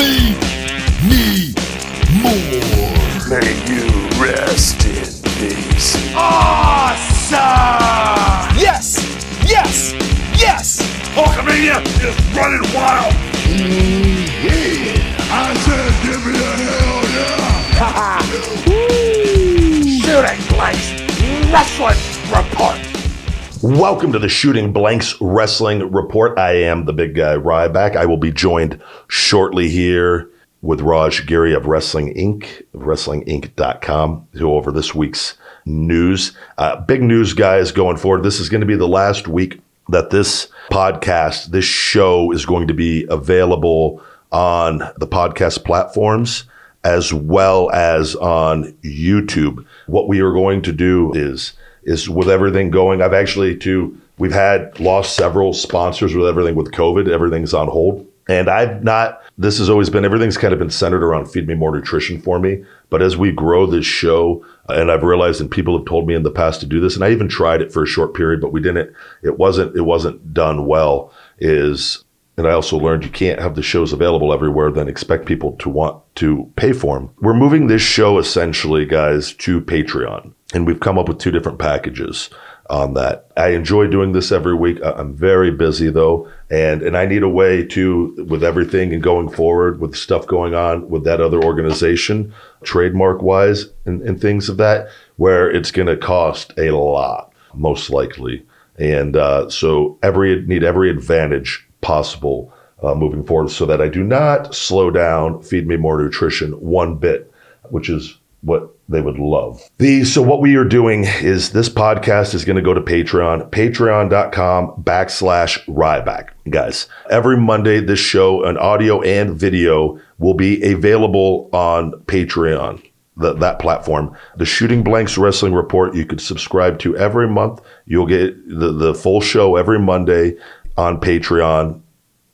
Feed me more. May you rest in peace. Awesome! Yes! Yes! Yes! Oh, Hulkamania is running wild. yeah I said, give me a hell yeah. Shooting Blanks Wrestling Report. Welcome to the Shooting Blanks Wrestling Report. I am the big guy Ryback. I will be joined shortly here with Raj Giri of Wrestling Inc., WrestlingInc.com, to go over this week's news. Uh, big news, guys, going forward. This is going to be the last week that this podcast, this show is going to be available on the podcast platforms as well as on YouTube. What we are going to do is is with everything going, I've actually to we've had lost several sponsors with everything with COVID, everything's on hold. And I've not this has always been everything's kind of been centered around feed me more nutrition for me. But as we grow this show, and I've realized and people have told me in the past to do this, and I even tried it for a short period, but we didn't it wasn't it wasn't done well, is and I also learned you can't have the shows available everywhere, then expect people to want to pay for them. We're moving this show essentially, guys, to Patreon. And we've come up with two different packages on that. I enjoy doing this every week. I'm very busy though, and and I need a way to with everything and going forward with stuff going on with that other organization, trademark wise and, and things of that, where it's going to cost a lot, most likely. And uh, so every need every advantage possible uh, moving forward, so that I do not slow down. Feed me more nutrition one bit, which is what they would love. The so what we are doing is this podcast is going to go to Patreon, patreon.com backslash Ryback. Guys, every Monday this show, an audio and video will be available on Patreon. The, that platform, the Shooting Blanks Wrestling Report, you could subscribe to every month. You'll get the, the full show every Monday on Patreon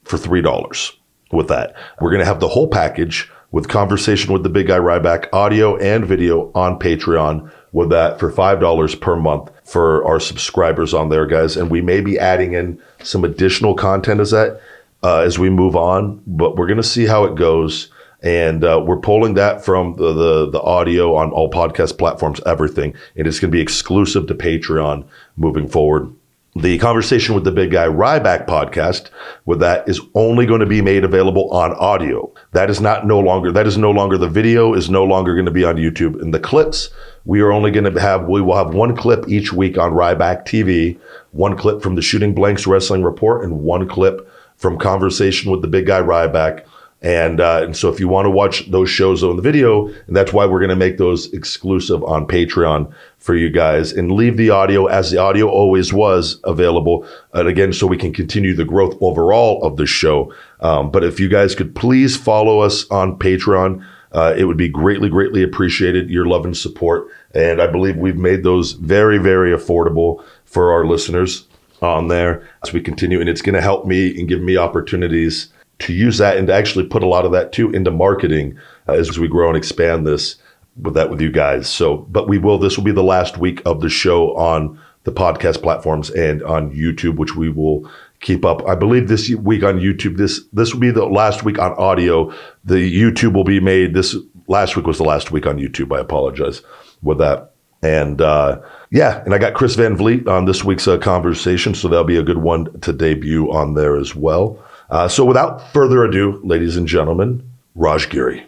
for three dollars. With that, we're going to have the whole package with conversation with the big guy Ryback, audio and video on Patreon. With that for five dollars per month for our subscribers on there, guys, and we may be adding in some additional content as that uh, as we move on. But we're going to see how it goes, and uh, we're pulling that from the, the the audio on all podcast platforms, everything, and it's going to be exclusive to Patreon moving forward. The conversation with the big guy Ryback podcast with that is only going to be made available on audio. That is not no longer that is no longer the video is no longer going to be on YouTube. And the clips we are only going to have we will have one clip each week on Ryback TV, one clip from the Shooting Blanks Wrestling Report, and one clip from Conversation with the Big Guy Ryback. And, uh, and so if you want to watch those shows on the video, and that's why we're going to make those exclusive on Patreon for you guys and leave the audio as the audio always was available. And again, so we can continue the growth overall of the show. Um, but if you guys could please follow us on Patreon, uh, it would be greatly, greatly appreciated. Your love and support. And I believe we've made those very, very affordable for our listeners on there as we continue. And it's going to help me and give me opportunities to use that and to actually put a lot of that too into marketing uh, as we grow and expand this with that with you guys. So, but we will, this will be the last week of the show on the podcast platforms and on YouTube, which we will keep up. I believe this week on YouTube, this, this will be the last week on audio. The YouTube will be made. This last week was the last week on YouTube. I apologize with that. And, uh, yeah, and I got Chris Van Vliet on this week's uh, conversation, so that'll be a good one to debut on there as well. Uh, so without further ado, ladies and gentlemen, Raj Giri.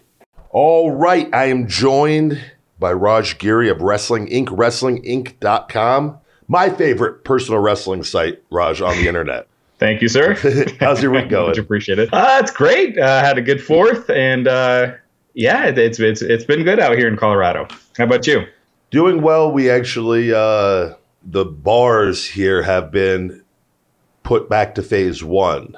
All right, I am joined by Raj Giri of Wrestling Inc., WrestlingInc.com, my favorite personal wrestling site, Raj, on the internet. Thank you, sir. How's your week going? Much appreciated. Uh, it's great. Uh, had a good fourth, and uh, yeah, it's it's it's been good out here in Colorado. How about you? Doing well. We actually, uh, the bars here have been put back to phase one,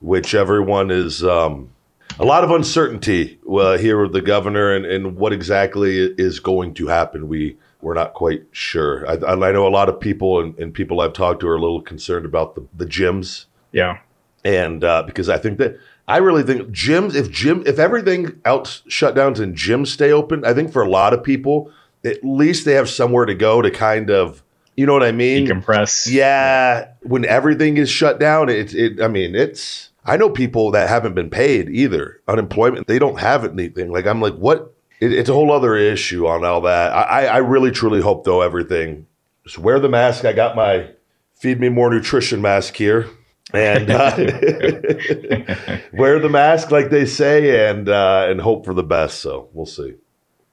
which everyone is um, a lot of uncertainty uh, here with the governor and, and what exactly is going to happen. We we're not quite sure. I, I know a lot of people and, and people I've talked to are a little concerned about the, the gyms Yeah. and uh, because I think that I really think gyms, if gym, if everything else shut down and gyms stay open, I think for a lot of people, at least they have somewhere to go to kind of, you know what I mean? Decompress. Yeah, when everything is shut down, it's it. I mean, it's. I know people that haven't been paid either. Unemployment, they don't have anything. Like I'm like, what? It, it's a whole other issue on all that. I, I I really truly hope though everything. Just wear the mask. I got my feed me more nutrition mask here, and uh, wear the mask like they say, and uh, and hope for the best. So we'll see.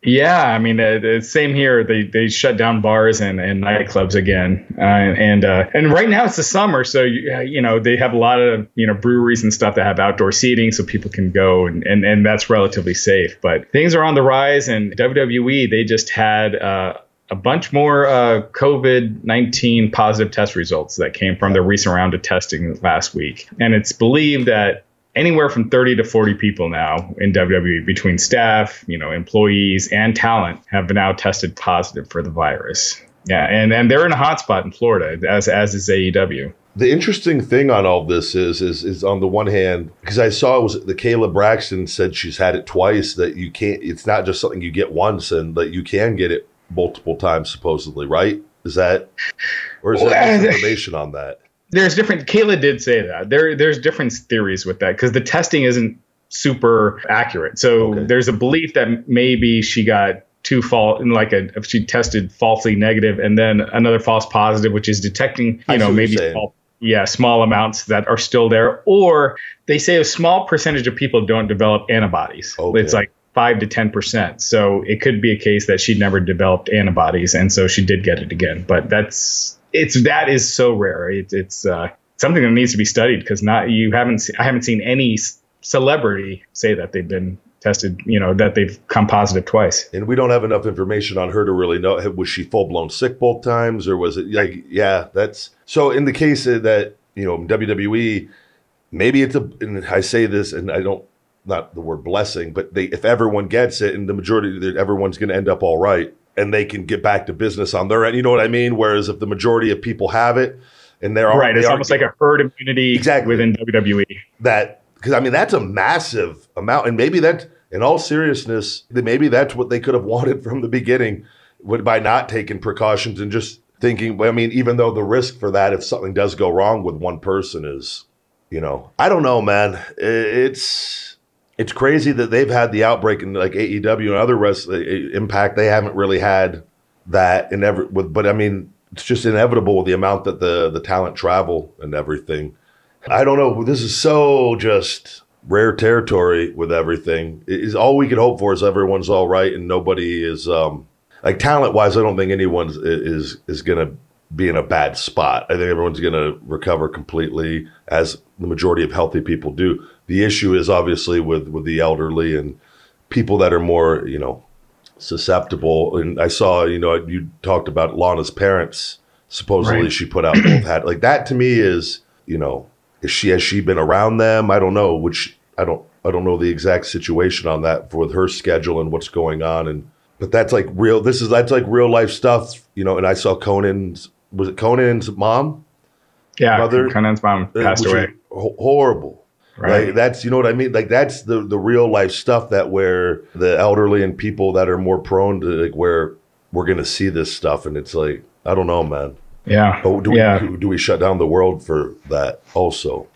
Yeah, I mean, uh, the same here. They they shut down bars and, and nightclubs again, uh, and uh, and right now it's the summer, so you, uh, you know they have a lot of you know breweries and stuff that have outdoor seating, so people can go and and, and that's relatively safe. But things are on the rise, and WWE they just had. Uh, a bunch more COVID 19 positive test results that came from the recent round of testing last week. And it's believed that anywhere from 30 to 40 people now in WWE between staff, you know, employees and talent have now tested positive for the virus. Yeah, and, and they're in a hotspot in Florida, as as is AEW. The interesting thing on all this is, is, is on the one hand, because I saw it was the Kayla Braxton said she's had it twice. That you can't. It's not just something you get once, and that you can get it multiple times, supposedly. Right? Is that, or is there information on that? There's different Kayla did say that. There there's different theories with that because the testing isn't super accurate. So Okay. there's a belief that maybe she got two false like a if she tested falsely negative and then another false positive which is detecting, you see know, maybe small, yeah, small amounts that are still there or they say a small percentage of people don't develop antibodies. Okay. It's like 5 to 10%. So it could be a case that she never developed antibodies and so she did get it again. But that's it's that is so rare. It, it's uh, something that needs to be studied because not you haven't se- I haven't seen any celebrity say that they've been tested, you know, that they've come positive twice. And we don't have enough information on her to really know. Was she full blown sick both times, or was it like, yeah, that's so. In the case that, you know, WWE, maybe it's a. And I say this, and I don't not the word blessing, but they if everyone gets it, and the majority, that everyone's going to end up all right, and they can get back to business on their end. You know what I mean? Whereas if the majority of people have it, and they're right. It's almost like a herd immunity Exactly. within. WWE. that because I mean that's a massive amount, and maybe that, in all seriousness, maybe that's what they could have wanted from the beginning, with, by not taking precautions and just thinking. I mean, even though the risk for that, if something does go wrong with one person, is, you know, I don't know, man. It's it's crazy that they've had the outbreak in like AEW and other rest Impact. They haven't really had that in every with, but I mean, it's just inevitable the amount that the the talent travel and everything. I don't know. This is so just rare territory with everything. It is all we could hope for is everyone's all right and nobody is um like talent wise. I don't think anyone is is to be in a bad spot. I think everyone's going to recover completely, as the majority of healthy people do. The issue is obviously with with the elderly and people that are more you know susceptible. And I saw you know you talked about Lana's parents. Supposedly Right. she put out both had like that to me is you know is she has she been around them? I don't know. Which I don't I don't know the exact situation on that for with her schedule and what's going on. And but that's like real. This is that's like real life stuff, you know. And I saw Conan's was it Conan's mom Yeah, Mother- Conan's mom Uh, passed away. horrible. Right. Like that's you know what I mean. Like that's the the real life stuff that where the elderly and people that are more prone to like where we're gonna see this stuff, and it's like I don't know, man. yeah. But do we yeah. do we shut down the world for that also?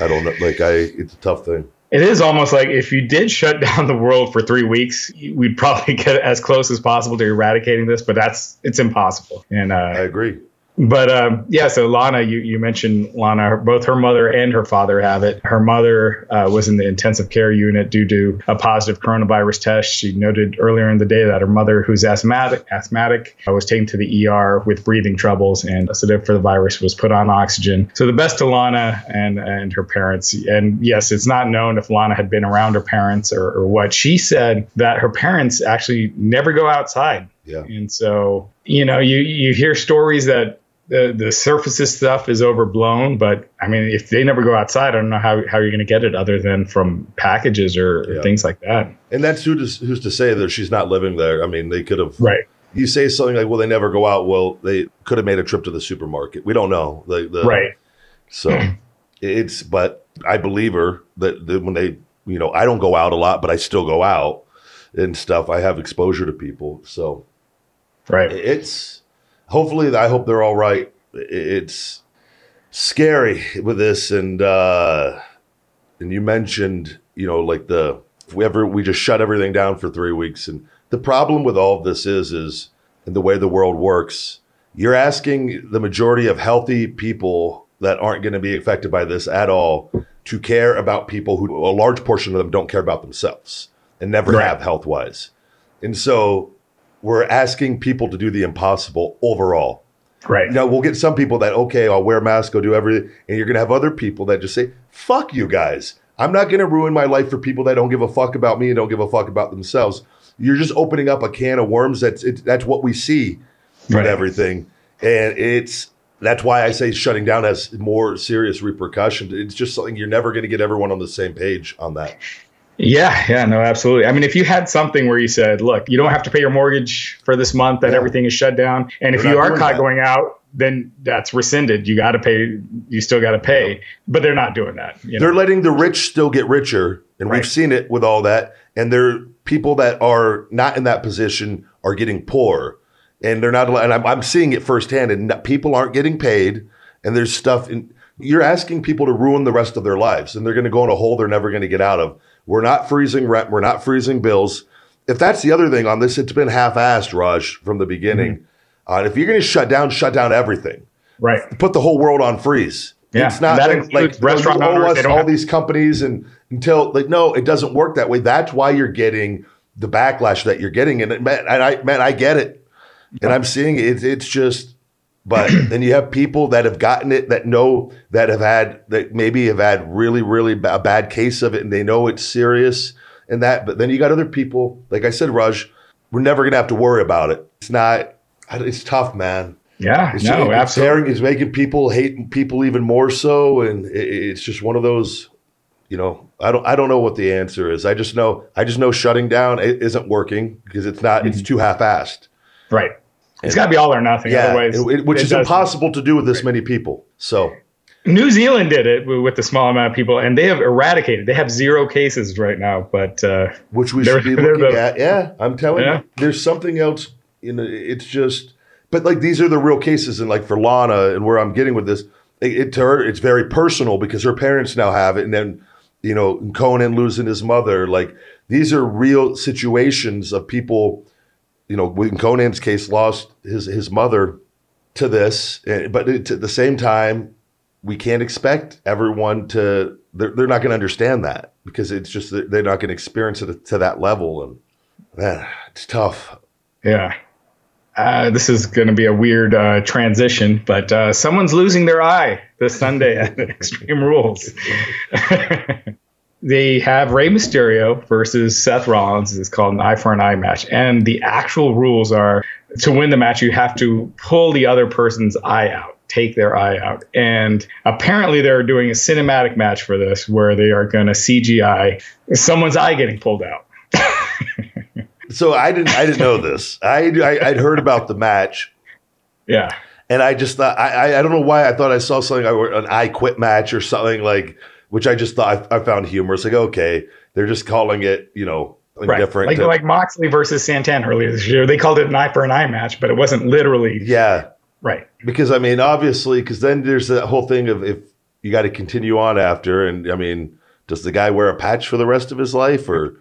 I don't know. Like I, it's a tough thing. It is almost like if you did shut down the world for three weeks, we'd probably get as close as possible to eradicating this, but that's it's impossible. And uh, I agree. But um, yeah, so Lana, you, you mentioned Lana, both her mother and her father have it. Her mother uh, was in the intensive care unit due to a positive coronavirus test. She noted earlier in the day that her mother, who's asthmatic, asthmatic uh, was taken to the ER with breathing troubles and a sedative for the virus was put on oxygen. So the best to Lana and, and her parents. And yes, it's not known if Lana had been around her parents or, or what. She said that her parents actually never go outside. Yeah. And so, you know, you, you hear stories that the, the surfaces stuff is overblown, but I mean, if they never go outside, I don't know how, how you're going to get it other than from packages or, Yeah. things like that. And that's who to, who's to say that she's not living there. I mean, they could have. Right. You say something like, "Well, they never go out." Well, they could have made a trip to the supermarket. We don't know. The, the, Right. So it's, but I believe her that, that when they, you know, I don't go out a lot, but I still go out and stuff. I have exposure to people. So Right. it's hopefully, I hope they're all right. It's scary with this. And, uh, and you mentioned, you know, like the if we ever we just shut everything down for three weeks, and the problem with all of this is is and the way the world works, you're asking the majority of healthy people that aren't going to be affected by this at all to care about people who a large portion of them don't care about themselves and never Right. have health wise, and so we're asking people to do the impossible overall. Right. Now we'll get some people that okay, I'll wear a mask, go do everything, and you're gonna have other people that just say, "Fuck you guys! I'm not gonna ruin my life for people that don't give a fuck about me and don't give a fuck about themselves." You're just opening up a can of worms. That's it, that's what we see with Right. everything, and it's that's why I say shutting down has more serious repercussions. It's just something you're never gonna get everyone on the same page on that. Yeah, yeah, no, absolutely. I mean, if you had something where you said, look, you don't have to pay your mortgage for this month, that Yeah. everything is shut down. And if They're you are caught that. going out, then that's rescinded. You got to pay, you still got to pay. But they're not doing that. You know? They're letting the rich still get richer, and Right. we've seen it with all that. And there people that are not in that position are getting poor, and they're not. And I'm, I'm seeing it firsthand. And people aren't getting paid, and there's stuff. In, you're asking people to ruin the rest of their lives, and they're going to go in a hole they're never going to get out of. We're not freezing rent. We're not freezing bills. If that's the other thing on this, it's been half-assed, Raj, from the beginning. Uh, if you're going to shut down, shut down everything right. put the whole world on freeze. Yeah, It's not like, like restaurant owe owners, us all have- these companies and until like no, it doesn't work that way. That's why you're getting the backlash that you're getting, and it, man, and I man, I get it, and I'm seeing it. It's, it's just, but then you have people that have gotten it that know that have had that maybe have had really really ba- a bad case of it, and they know it's serious and that. But then you got other people, like I said, Raj, we're never gonna have to worry about it. It's not. It's tough, man. Yeah, It's, no, it's absolutely. tearing- it's making people hate people even more so, and it, it's just one of those. You know, I don't. I don't know what the answer is. I just know. I just know shutting down isn't working because it's not. It's mm-hmm. too half-assed. Right. It's got to be all or nothing. Yeah, Otherwise, it- it- which it is impossible to do with this many people. So New Zealand did it with the small amount of people, and they have eradicated. They have zero cases right now, but uh, which we should be looking the- at. Yeah, I'm telling Yeah. you, there's something else. You know, it's just, but like these are the real cases, and like for Lana, and where I'm getting with this, it, it to her, it's very personal because her parents now have it, and then you know, Conan losing his mother, like these are real situations of people. You know, in Conan's case, lost his his mother to this, eh, but at the same time, we can't expect everyone to they're, they're not going to understand that because it's just they're not going to experience it to that level and man it's tough yeah. Uh, this is going to be a weird uh, transition, but uh, someone's losing their eye this Sunday at Extreme Rules. they have Rey Mysterio versus Seth Rollins. It's called an eye for an eye match. And the actual rules are to win the match, you have to pull the other person's eye out, take their eye out. And apparently, they're doing a cinematic match for this where they are going to CGI someone's eye getting pulled out. so i didn't i didn't know this i, I i'd heard about the match Yeah. and i just thought i i, I don't know why i thought i saw something an i quit match or something like which i just thought i, I found humorous like okay they're just calling it you know Right. different Like, to- like Moxley versus Santana earlier this year. They called it an eye for an eye match, but it wasn't literally yeah right. because I mean, obviously, because then there's that whole thing of if you got to continue on after, and I mean, does the guy wear a patch for the rest of his life, or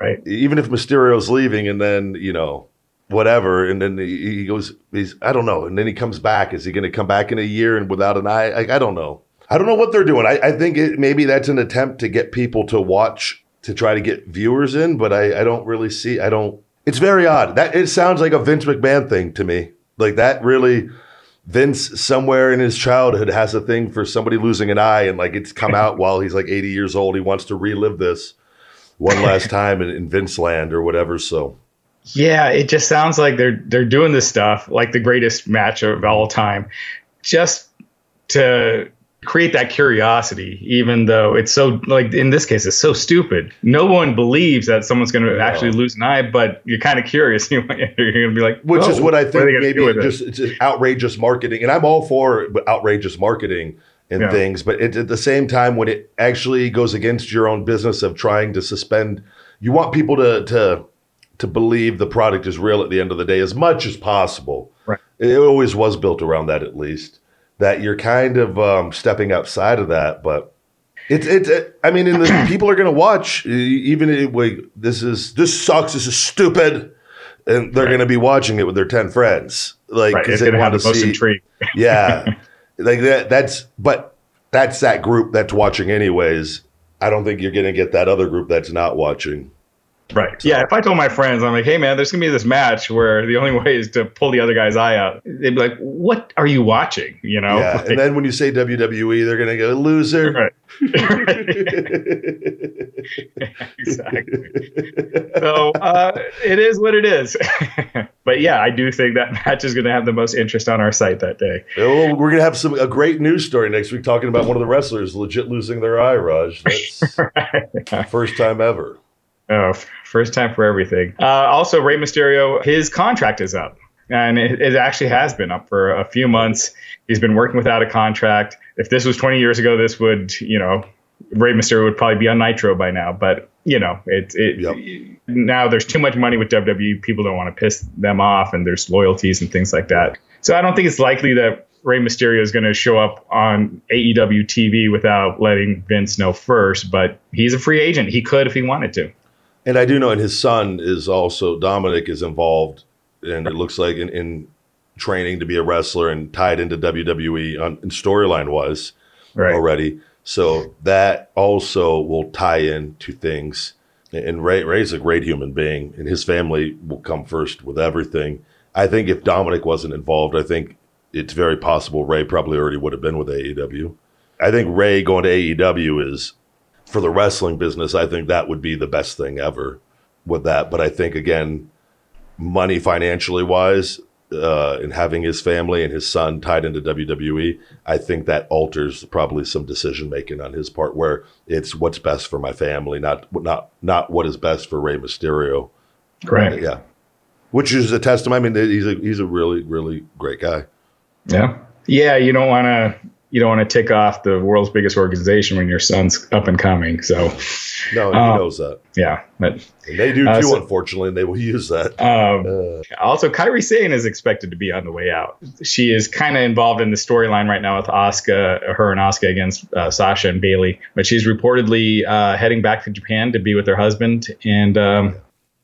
Right. even if Mysterio's leaving, and then you know whatever, and then he he goes, he's I don't know, and then he comes back. Is he going to come back in a year and without an eye? I, I don't know. I don't know what they're doing. I, I think it, maybe that's an attempt to get people to watch to try to get viewers in, but I, I don't really see. I don't. It's very odd. That it sounds like a Vince McMahon thing to me. Like that really. Vince somewhere in his childhood has a thing for somebody losing an eye, and like it's come out while he's like 80 years old. He wants to relive this one last time in, in Vince land or whatever. So Yeah, it just sounds like they're they're doing this stuff like the greatest match of all time, just to create that curiosity. Even though it's so like in this case, it's so stupid. No one believes that someone's going to actually lose an eye, but you're kind of curious. You're going to be like, which is what I think gonna maybe with it it?" just it's just outrageous marketing, and I'm all for outrageous marketing and Yeah. things, but it, at the same time, when it actually goes against your own business of trying to suspend, you want people to to to believe the product is real at the end of the day as much as possible. Right. It always was built around that, at least that you're kind of um, stepping outside of that, but. It's it's. It, I mean, and the people are going to watch. Even if, wait, this is this sucks. This is stupid, and they're going to be watching it with their ten friends. Like, Right. It's they going to have want the see- intrigue. Yeah, like that. That's but that's that group that's watching anyways. I don't think you're going to get that other group that's not watching. Right. Yeah. If I told my friends, I'm like, hey, man, there's going to be this match where the only way is to pull the other guy's eye out, they'd be like, what are you watching? You know? Yeah, Like, and then when you say WWE, they're going to go loser. right. exactly. So uh, it is what it is. but yeah, I do think that match is going to have the most interest on our site that day. Oh, we're gonna have some a great news story next week talking about one of the wrestlers legit losing their eye, Raj. That's first time ever. Oh, first time for everything. Uh, also, Rey Mysterio, his contract is up. And it, it actually has been up for a few months. He's been working without a contract. If this was 20 years ago, this would, you know, Rey Mysterio would probably be on Nitro by now. But, you know, it, it Yep. now there's too much money with WWE. People don't want to piss them off, and there's loyalties and things like that. So I don't think it's likely that Rey Mysterio is going to show up on AEW TV without letting Vince know first. But he's a free agent. He could if he wanted to. And I do know, and his son is also Dominic is involved, and it looks like in, in training to be a wrestler and tied into WWE on in storyline wise Right. already. So that also will tie in to things. And Rey Rey's a great human being, and his family will come first with everything. I think if Dominic wasn't involved, I think it's very possible Rey probably already would have been with AEW. I think Rey going to AEW is for the wrestling business. I think that would be the best thing ever with that. But I think again, money financially wise, uh, and having his family and his son tied into WWE, I think that alters probably some decision making on his part, where it's what's best for my family, not not not what is best for Rey Mysterio. Correct. Yeah, which is a testament. I mean, he's a he's a really really great guy. Yeah. Yeah. You don't want to. You don't want to tick off the world's biggest organization when your son's up and coming. So, No, he Oh. knows that, yeah. But and they do Uh, too. so- unfortunately, and they will use that. um, Uh, also, Kairi Sane is expected to be on the way out. She is kind of involved in the storyline right now with Asuka, her and Asuka against uh, Sasha and Bayley. But she's reportedly uh, heading back to Japan to be with her husband. And um,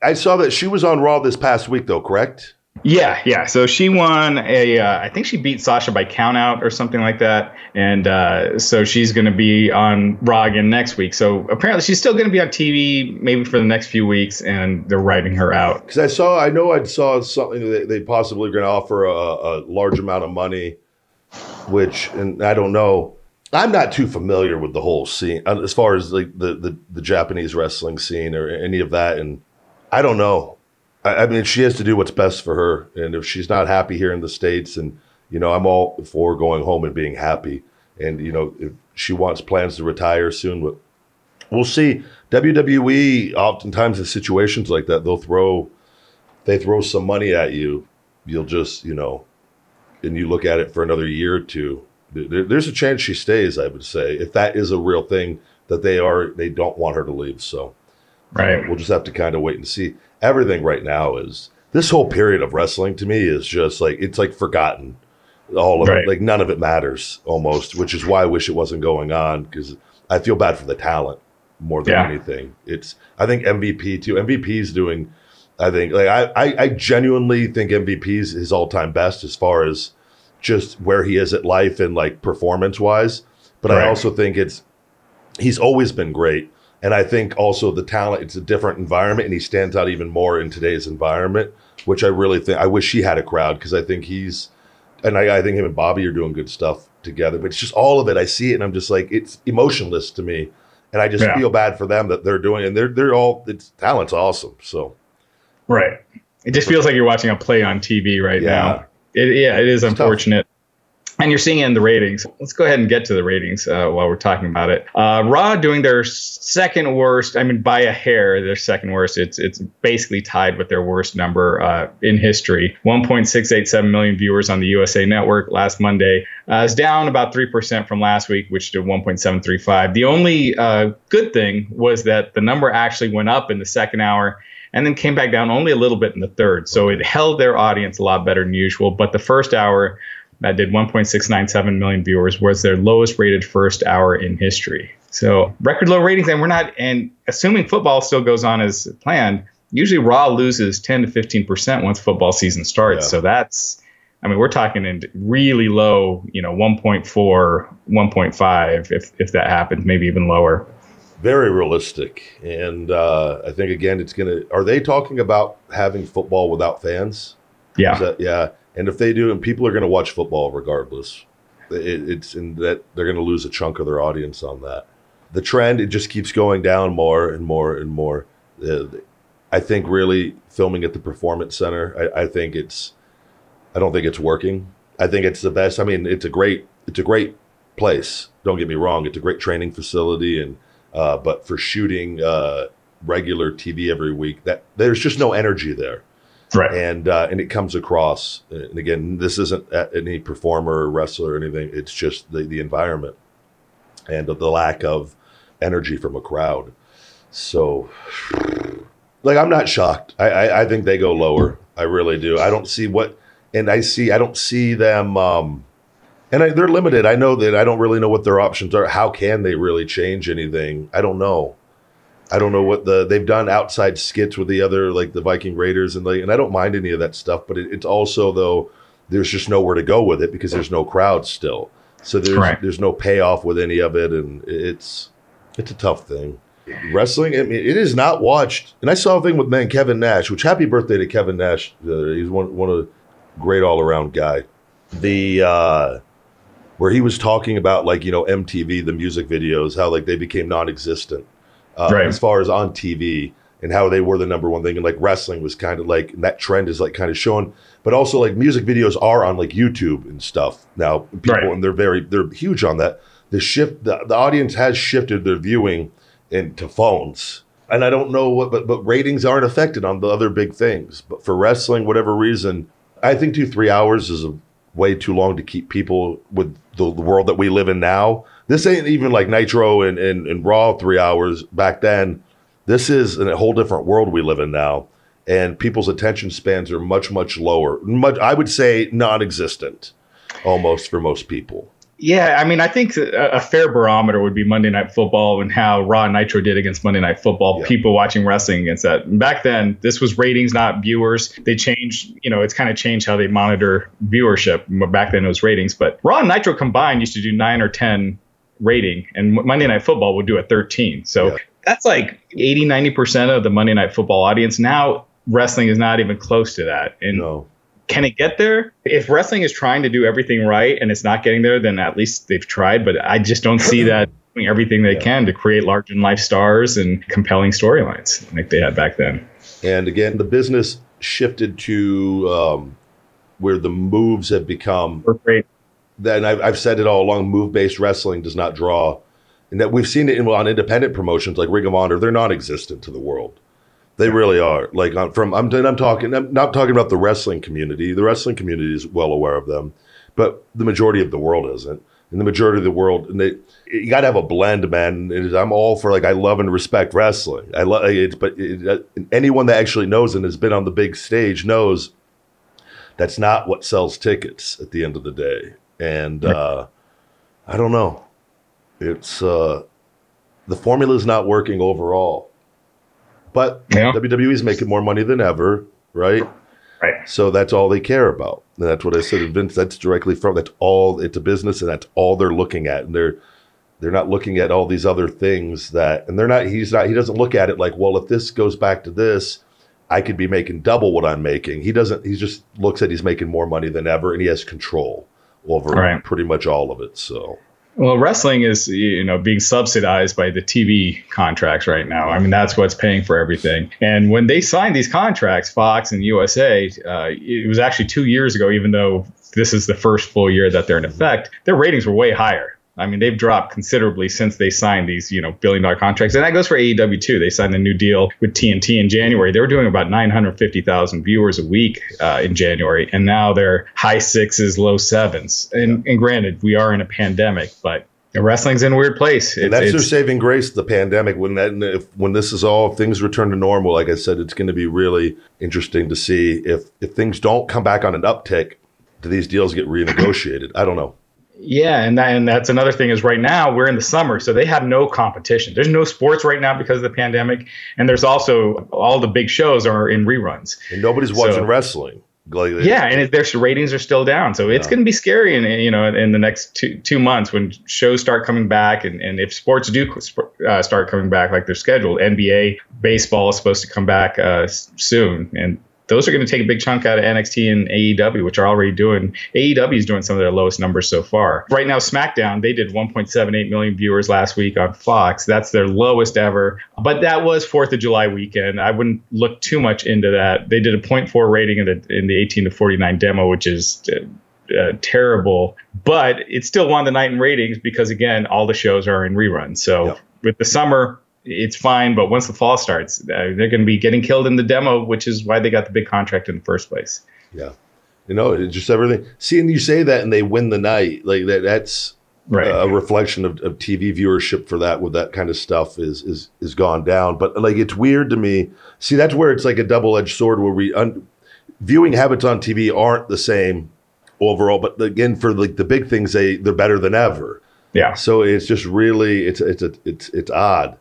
I saw that she was on Raw this past week, though. Correct? Yeah, yeah. So she won a, uh, I think she beat Sasha by count out or something like that. And uh, so she's going to be on Raw again next week. So apparently she's still going to be on TV maybe for the next few weeks, and they're writing her out. Because I saw, I know I saw something that they possibly going to offer a, a large amount of money, which, and I don't know. I'm not too familiar with the whole scene uh, as far as like the, the, the Japanese wrestling scene or any of that. And I don't know. I, I mean, she has to do what's best for her. And if she's not happy here in the States, and, you know, I'm all for going home and being happy. And, you know, if she wants plans to retire soon, but we'll see. WWE, oftentimes in situations like that, they'll throw they throw some money at you, you'll just, you know, and you look at it for another year or two. There, there's a chance she stays, I would say, if that is a real thing that they are, they don't want her to leave. So Right. we'll just have to kind of wait and see. Everything right now is this whole period of wrestling to me is just like it's like forgotten. All of Right. it, like none of it matters almost, which is why I wish it wasn't going on because I feel bad for the talent more than Yeah. anything. It's I think MVP too. MVP's doing. I think like I I, I genuinely think MVP's his all time best as far as just where he is at life and like performance wise. But I also think it's he's always been great. And I think also the talent, it's a different environment and he stands out even more in today's environment, which I really think, I wish he had a crowd because I think he's, and I, I think him and Bobby are doing good stuff together, but it's just all of it. I see it and I'm just like, it's emotionless to me. And I just Yeah. feel bad for them that they're doing, and they're, they're all, it's talent's awesome. So Right. It just feels like you're watching a play on TV right Yeah. now. It, yeah, it is tough. unfortunate. And you're seeing it in the ratings. Let's go ahead and get to the ratings uh, while we're talking about it. Uh, Raw doing their second worst. I mean, by a hair, their second worst. It's it's basically tied with their worst number uh, in history. 1.687 million viewers on the USA Network last Monday. Uh, it's down about three percent from last week, which did 1.735. The only uh, good thing was that the number actually went up in the second hour and then came back down only a little bit in the third. So it held their audience a lot better than usual. But the first hour that did 1.697 million viewers was their lowest rated first hour in history. So record low ratings, and we're not. And assuming football still goes on as planned, usually Raw loses 10 to 15 percent once football season starts. Yeah. So that's. I mean, we're talking in really low, you know, 1.4, 1.5, if if that happens, maybe even lower. Very realistic, and uh, I think again, it's gonna. Are they talking about having football without fans? Yeah. That- yeah. And if they do, and people are going to watch football regardless, it, it's in that they're going to lose a chunk of their audience on that. The trend it just keeps going down more and more and more. Uh, I think really filming at the performance center. I, I think it's. I don't think it's working. I think it's the best. I mean, it's a great. It's a great place. Don't get me wrong. It's a great training facility, and uh, but for shooting uh, regular TV every week, that there's just no energy there Right. and uh, and it comes across. And again, this isn't any performer, or wrestler, or anything. It's just the the environment and the lack of energy from a crowd. So, like, I'm not shocked. I I, I think they go lower. I really do. I don't see what, and I see I don't see them. Um, and I, they're limited. I know that I don't really know what their options are. How can they really change anything? I don't know. I don't know what the they've done outside skits with the other like the Viking Raiders and like and I don't mind any of that stuff, but it, it's also though there's just nowhere to go with it because there's no crowd still. So there's Right. there's no payoff with any of it, and it's it's a tough thing. Wrestling, I mean, it is not watched. And I saw a thing with man Kevin Nash, which happy birthday to Kevin Nash. Uh, he's one one of great all around guy. The uh, where he was talking about like you know MTV, the music videos, how like they became non-existent uh, Right. as far as on TV and how they were the number one thing, and like wrestling was kind of like and that trend is like kind of shown, but also like music videos are on like YouTube and stuff now. People Right. and they're very they're huge on that. The shift, the, the audience has shifted their viewing into phones. And I don't know what, but but ratings aren't affected on the other big things. But for wrestling, whatever reason, I think two three hours is a way too long to keep people with the, the world that we live in now. This ain't even like Nitro and, and, and Raw three hours back then. This is in a whole different world we live in now. And people's attention spans are much, much lower. Much, I would say non existent almost for most people. Yeah, I mean, I think a, a fair barometer would be Monday Night Football and how Raw and Nitro did against Monday Night Football. Yeah. People watching wrestling against that. And back then, this was ratings, not viewers. They changed, you know, it's kind of changed how they monitor viewership. Back then, it was ratings, but Raw and Nitro combined used to do nine or ten rating, and Monday Night Football would do a 13. So Yeah. that's like 80, 90% of the Monday Night Football audience. Now, wrestling is not even close to that. And No. can it get there? If wrestling is trying to do everything right and it's not getting there, then at least they've tried. But I just don't see that doing everything they Yeah. can to create larger than life stars and compelling storylines like they had back then. And again, the business shifted to um, where the moves have become. Then I've, I've said it all along. Move-based wrestling does not draw, and that we've seen it in, on independent promotions like Ring of Honor. They're non-existent to the world. They really are. Like on, from I'm, I'm talking. I'm not talking about the wrestling community. The wrestling community is well aware of them, but the majority of the world isn't. And the majority of the world, and they, you got to have a blend, man. Is- I'm all for like I love and respect wrestling. I love it, but it, uh, anyone that actually knows and has been on the big stage knows that's not what sells tickets at the end of the day. And uh, I don't know. It's uh, the formula is not working overall. But Yeah. WWE is making more money than ever, right? Right. So that's all they care about. And that's what I said. Vince, that's directly from that's all it's a business and that's all they're looking at. And they're they're not looking at all these other things that and they're not he's not he doesn't look at it like, well, if this goes back to this, I could be making double what I'm making. He doesn't he just looks at he's making more money than ever and he has control over Right. pretty much all of it. So Well, wrestling is you know being subsidized by the TV contracts right now. I mean that's what's paying for everything. And when they signed these contracts, Fox and USA, uh, it was actually two years ago. Even though this is the first full year that they're in effect, their ratings were way higher. I mean they've dropped considerably since they signed these you know billion dollar contracts, and that goes for AEW too. They signed a new deal with TNT in January. They were doing about 950,000 viewers a week uh, in January, and now they're high sixes, low sevens. And, and granted, we are in a pandemic, but wrestling's in a weird place. and that's their saving grace, the pandemic. When that, if, when this is all, if things return to normal, like I said, it's going to be really interesting to see if if things don't come back on an uptick. Do these deals get renegotiated? I don't know. Yeah, and that, and that's another thing is right now we're in the summer, so they have no competition. There's no sports right now because of the pandemic, and there's also all the big shows are in reruns. And nobody's watching So- wrestling. Like, Yeah, and it, their ratings are still down, so it's going to be scary in you know in the next two two months when shows start coming back, and, and if sports do uh, start coming back like they're scheduled, NBA, baseball is supposed to come back uh, soon, and those are going to take a big chunk out of NXT and AEW, which are already doing. AEW is doing some of their lowest numbers so far. Right now, SmackDown they did 1.78 million viewers last week on Fox. That's their lowest ever. But that was Fourth of July weekend. I wouldn't look too much into that. They did a 0.4 rating in the in the 18 to 49 demo, which is. Uh, uh, terrible, but it still won the night in ratings because again, all the shows are in reruns. So Yep. with the summer, it's fine, but once the fall starts, uh, they're going to be getting killed in the demo, which is why they got the big contract in the first place. Yeah. You know, it's just everything. Seeing you say that and they win the night, like that, that's Right. a reflection of, of TV viewership for that with that kind of stuff is is is gone down. But like it's weird to me. See, that's where it's like a double edged sword where we un, viewing habits on TV aren't the same overall. But again, for like the big things, they they're better than ever. yeah. So it's just really it's it's a, it's it's odd,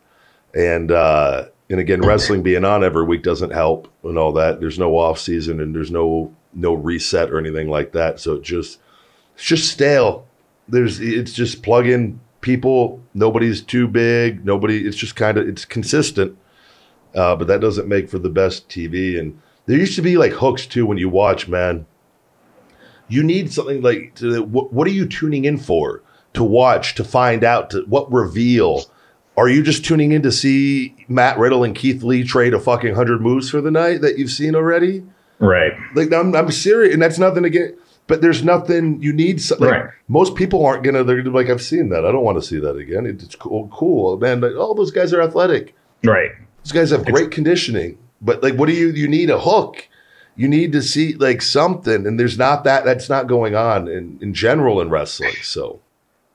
and uh, and again, wrestling being on every week doesn't help and all that. There's no off season and there's no no reset or anything like that. So it just it's just stale. There's it's just plug in people. Nobody's too big. Nobody. It's just kind of it's consistent, uh, but that doesn't make for the best TV. And there used to be like hooks too when you watch, man you need something like to, what, what are you tuning in for to watch to find out to what reveal are you just tuning in to see matt riddle and keith lee trade a fucking 100 moves for the night that you've seen already Right. like i'm, I'm serious and that's nothing to get. but there's nothing you need something Right. most people aren't gonna they're gonna be like i've seen that i don't want to see that again it's cool cool man like, oh those guys are athletic Right. those guys have great conditioning, but like, what do you? You need a hook. You need to see like something, and there's not that. That's not going on in in general in wrestling. So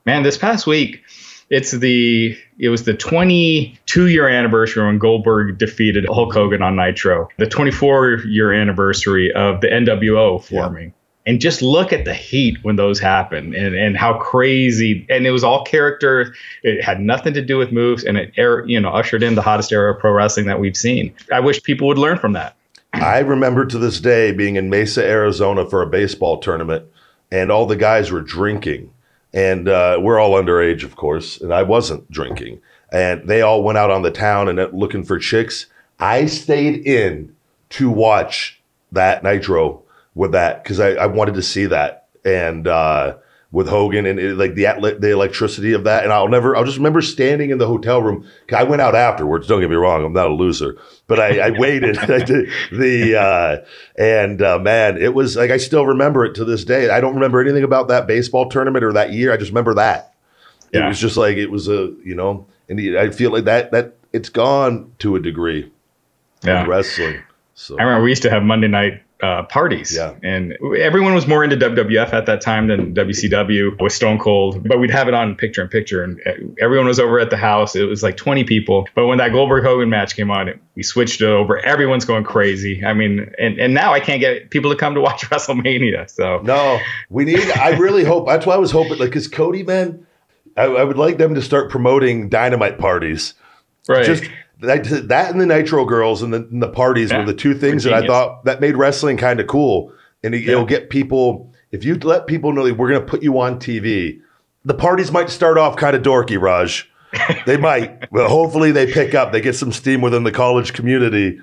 Man, this past week, it's the it was the 22 year anniversary when Goldberg defeated Hulk Hogan on Nitro. The 24 year anniversary of the NWO forming. And just look at the heat when those happen and, and how crazy and it was all character. It had nothing to do with moves and it you know ushered in the hottest era of pro wrestling that we've seen. I wish people would learn from that. I remember to this day being in Mesa, Arizona for a baseball tournament, and all the guys were drinking, and uh, we're all underage, of course, and I wasn't drinking, and they all went out on the town and uh, looking for chicks. I stayed in to watch that Nitro with that because I, I wanted to see that and uh, with Hogan and it, like the the electricity of that. And I'll never I'll just remember standing in the hotel room. I went out afterwards. Don't get me wrong, I'm not a loser, but I, I waited. I did the uh, and uh, man, it was like I still remember it to this day. I don't remember anything about that baseball tournament or that year. I just remember that. It Yeah. was just like it was a you know, and I feel like that that it's gone to a degree Yeah. in wrestling. So I remember we used to have Monday night uh, parties, Yeah. and everyone was more into WWF at that time than WCW with Stone Cold. But we'd have it on picture in picture, and everyone was over at the house. It was like 20 people. But when that Goldberg Hogan match came on, it, we switched it over. Everyone's going crazy. I mean, and and now I can't get people to come to watch WrestleMania. So No, we need. I really hope. That's why I was hoping, like, because Cody, man, I, I would like them to start promoting dynamite parties. right, Just that, that and the Nitro Girls and the, and the parties Yeah, were the two things that I thought that made wrestling kind of cool. And it, will get people. If you let people know that we're going to put you on TV, the parties might start off kind of dorky, Raj. They might, but hopefully they pick up. They get some steam within the college community,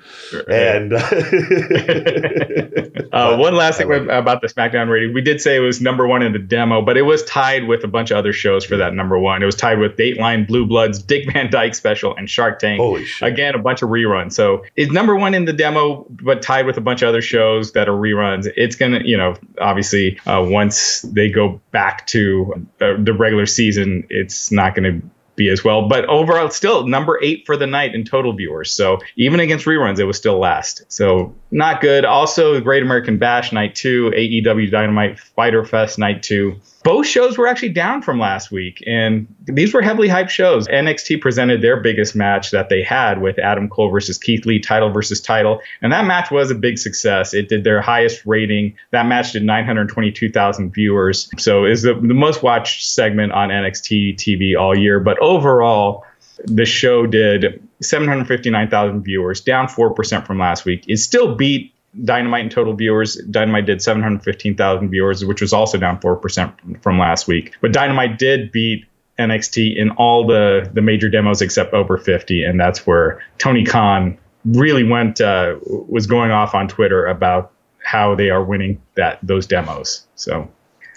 and Uh, one last thing love about the SmackDown rating. We did say it was number one in the demo, but it was tied with a bunch of other shows for that number one. It was tied with Dateline, Blue Bloods, Dick Van Dyke Special, and Shark Tank. Holy shit. Again, a bunch of reruns. So it's number one in the demo, but tied with a bunch of other shows that are reruns. It's going to, you know, obviously, uh, once they go back to uh, the regular season, it's not going to be as well. But overall, still number eight for the night in total viewers. So even against reruns, it was still last. So not good. Also, Great American Bash night two, AEW Dynamite Fighter Fest night two. both shows were actually down from last week, and these were heavily hyped shows. NXT presented their biggest match that they had with Adam Cole versus Keith Lee, title versus title, and that match was a big success. It did their highest rating. That match did 922,000 viewers, so is the, the most watched segment on NXT TV all year. But overall, the show did 759,000 viewers, down 4% from last week. It still beat Dynamite in total viewers. Dynamite did 715,000 viewers, which was also down 4% from last week. But Dynamite did beat NXT in all the, the major demos except over 50. And that's where Tony Khan really went, uh, was going off on Twitter about how they are winning that those demos. So,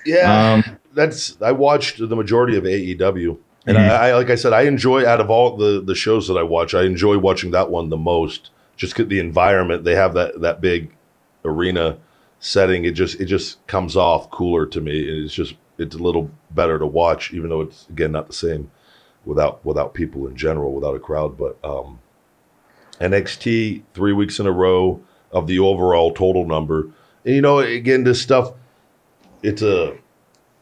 Yeah, Um, that's. I watched the majority of AEW, and Mhm. I, I, like I said, I enjoy out of all the the shows that I watch, I enjoy watching that one the most. Just 'cause the environment they have that that big arena setting, it just it just comes off cooler to me. It's just it's a little better to watch, even though it's again not the same without without people in general, without a crowd. But um, NXT three weeks in a row of the overall total number. And you know, again, this stuff, it's a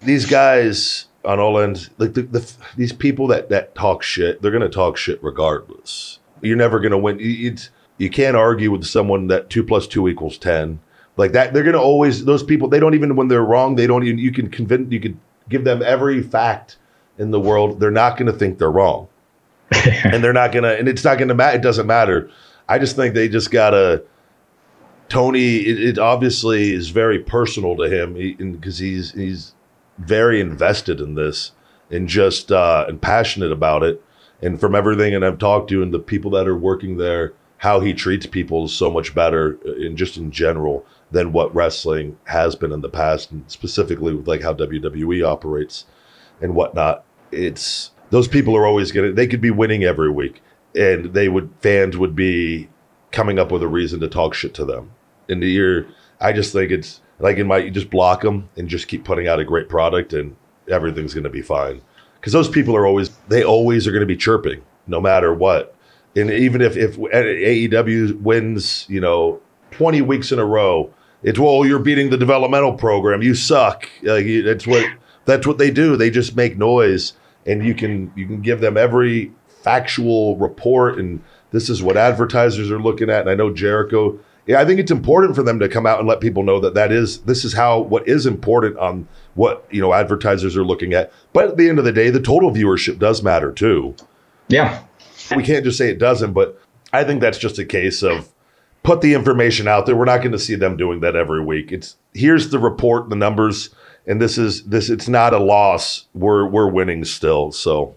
these guys on all ends, like the, the these people that that talk shit, they're gonna talk shit regardless. You're never gonna win. You- It's you can't argue with someone that two plus two equals ten. Like that, they're gonna always those people. They don't even when they're wrong. They don't even. You can convince. You can give them every fact in the world. They're not gonna think they're wrong and they're not gonna and it's not gonna matter it doesn't matter i just think they just gotta tony it, it obviously is very personal to him because he's he's very invested in this and just uh and passionate about it. And from everything that i've talked to and the people that are working there how he treats people is so much better in just in general than what wrestling has been in the past and specifically with like how wwe operates and whatnot. It's those people are always gonna they could be winning every week and they would fans would be coming up with a reason to talk shit to them. And the year i just think it's like in my you just block them and just keep putting out a great product and everything's gonna be fine. Because those people are always they always are gonna be chirping no matter what. And even if if aew wins you know 20 weeks in a row it's well you're beating the developmental program. You suck. Like that's what that's what they do. They just make noise and you can you can give them every factual report and this is what advertisers are looking at. And i know jericho yeah i think it's important for them to come out and let people know that that is this is how what is important on what you know advertisers are looking at but at the end of the day the total viewership does matter too yeah. we can't just say it doesn't, but I think that's just a case of put the information out there. We're not going to see them doing that every week. It's here's the report, the numbers, and this is this. It's not a loss. We're we're winning still. So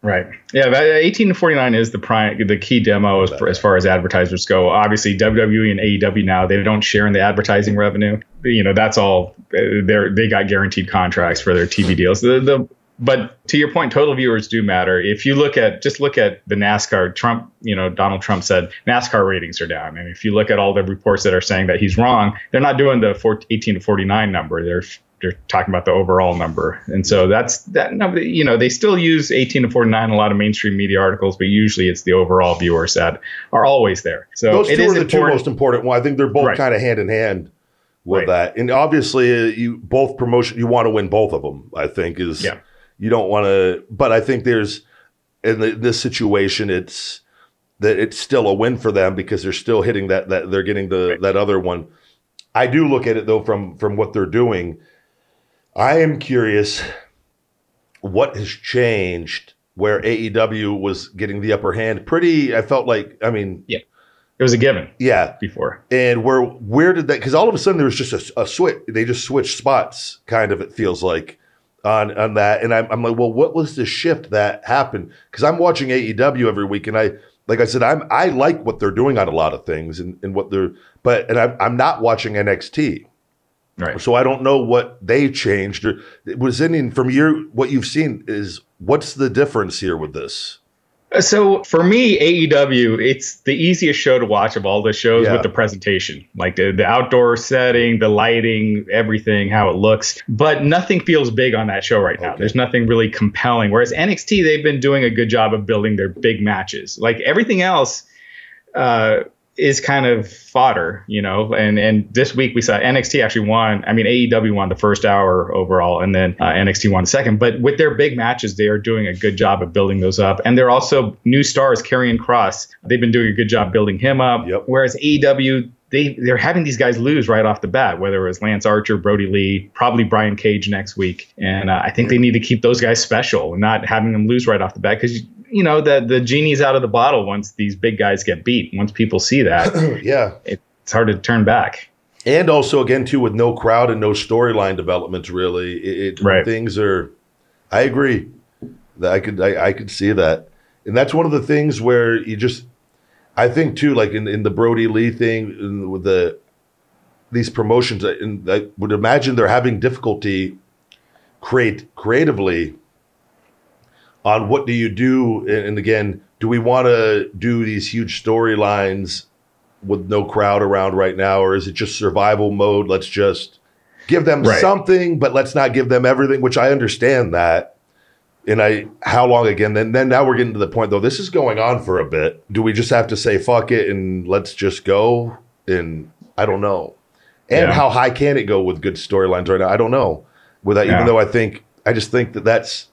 Right. Yeah, that 18 to 49 is the prime, the key demo as, as far as advertisers go. Obviously, WWE and AEW now they don't share in the advertising revenue. You know, that's all. They they got guaranteed contracts for their TV deals. The, the but to your point, total viewers do matter. If you look at just look at the NASCAR, Trump, you know, Donald Trump said NASCAR ratings are down, and if you look at all the reports that are saying that he's wrong, they're not doing the 14, 18 to 49 number. They're they're talking about the overall number, and so that's that number. You know, they still use 18 to 49 in a lot of mainstream media articles, but usually it's the overall viewers that are always there. So those it two is are the two most important. Well, I think they're both Right. kind of hand in hand with Right. that. And obviously, uh, you both promotion. You want to win both of them. I think is Yeah. you don't want to. But I think there's in the, this situation, it's that it's still a win for them because they're still hitting that that they're getting the that other one. I do look at it though from from what they're doing. I am curious what has changed where AEW was getting the upper hand. Pretty, I felt like. I mean, yeah, it was a given yeah, before. and where where did that? Because all of a sudden there was just a, a switch. They just switched spots. Kind of, it feels like on on that. And I'm, I'm like, well, what was the shift that happened? Because I'm watching AEW every week, and I like I said, I'm I like what they're doing on a lot of things, and, and what they're. But and I'm I'm not watching NXT, Right. so I don't know what they changed. Or was any from your what you've seen is what's the difference here with this? So for me, AEW, it's the easiest show to watch of all the shows Yeah. with the presentation, like the, the outdoor setting, the lighting, everything, how it looks. But nothing feels big on that show right now. Okay. There's nothing really compelling. Whereas NXT, they've been doing a good job of building their big matches. Like everything else, uh, is kind of fodder, you know. And and this week we saw NXT actually won. I mean, AEW won the first hour overall, and then uh, NXT won the second. But with their big matches, they are doing a good job of building those up. And they're also new stars, Karrion Kross. They've been doing a good job building him up. Yep. Whereas AEW. They, they're having these guys lose right off the bat, whether it was Lance Archer, Brodie Lee, probably Brian Cage next week. And uh, I think they need to keep those guys special and not having them lose right off the bat because you know the the genie's out of the bottle once these big guys get beat. Once people see that, yeah. it's hard to turn back. And also, again, too, with no crowd and no storyline developments, really, it, it Right. things are. I agree. That I could I, I could see that, and that's one of the things where you just. I think too, like in, in the Brodie Lee thing, with the these promotions, I- and I would imagine they're having difficulty create creatively on what do you do, and, again, do we want to do these huge storylines with no crowd around right now, or is it just survival mode? Let's just give them Right. something, but let's not give them everything. Which I understand that. And I, how long again? Then, then now we're getting to the point though. This is going on for a bit. Do we just have to say fuck it and let's just go? And I don't know. And Yeah. how high can it go with good storylines right now? I don't know. Without, Yeah. even though I think, I just think that that's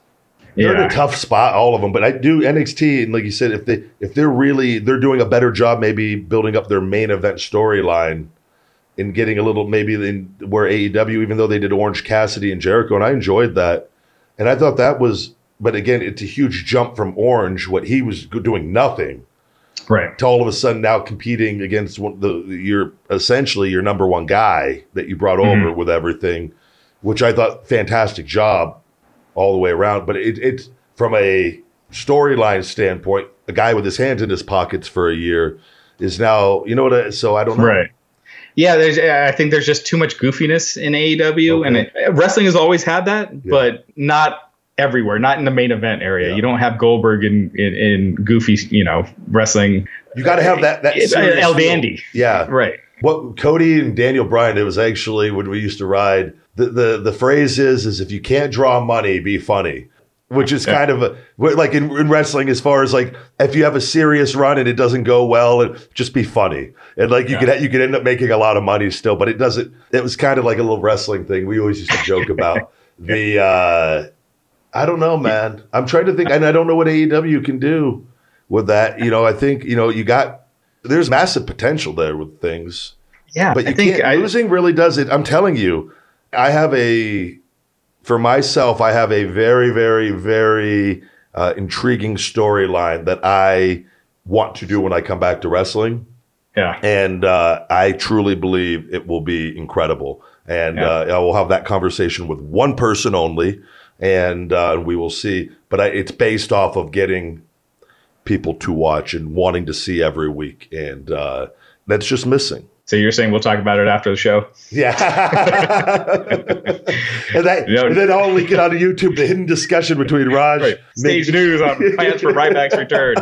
they're in a tough spot, all of them. But I do NXT, and like you said, if they if they're really they're doing a better job, maybe building up their main event storyline and getting a little maybe in where AEW, even though they did Orange Cassidy and Jericho, and I enjoyed that, and I thought that was. But again, it's a huge jump from Orange, what he was doing nothing, Right. to all of a sudden now competing against one, the your essentially your number one guy that you brought mm-hmm. over with everything, which I thought fantastic job all the way around. But it, it's from a storyline standpoint, a guy with his hands in his pockets for a year is now you know what? I, so I don't know. Right. Yeah, there's. Uh, I think there's just too much goofiness in AEW, and it, uh, wrestling has always had that, but not everywhere. Not in the main event area. Yeah. You don't have Goldberg in, in, in goofy, you know, wrestling. You got to have that that It's, uh, serious El feel. Dandy. Yeah, Right. What Cody and Daniel Bryan, it was actually when we used to ride. The the the phrase is is if you can't draw money, be funny. Which is kind of a, like in, in wrestling, as far as like if you have a serious run and it doesn't go well, it, just be funny and like you could you could end up making a lot of money still, but it doesn't. It was kind of like a little wrestling thing we always used to joke about. the uh, I don't know, man. I'm trying to think, and I don't know what AEW can do with that. You know, I think you know you got there's massive potential there with things. Yeah. But you I think can't, I, losing really does it. I'm telling you, I have a, for myself, I have a very, very, very uh, intriguing storyline that I want to do when I come back to wrestling. yeah. And uh, I truly believe it will be incredible. And Yeah. uh, I will have that conversation with one person only, and uh, we will see. But I, it's based off of getting people to watch and wanting to see every week. And uh, that's just missing. So you're saying we'll talk about it after the show? Yeah. and, that, Yeah. and then I'll link it on YouTube, the hidden discussion between Raj Right. Stage news on plans for Ryback's return.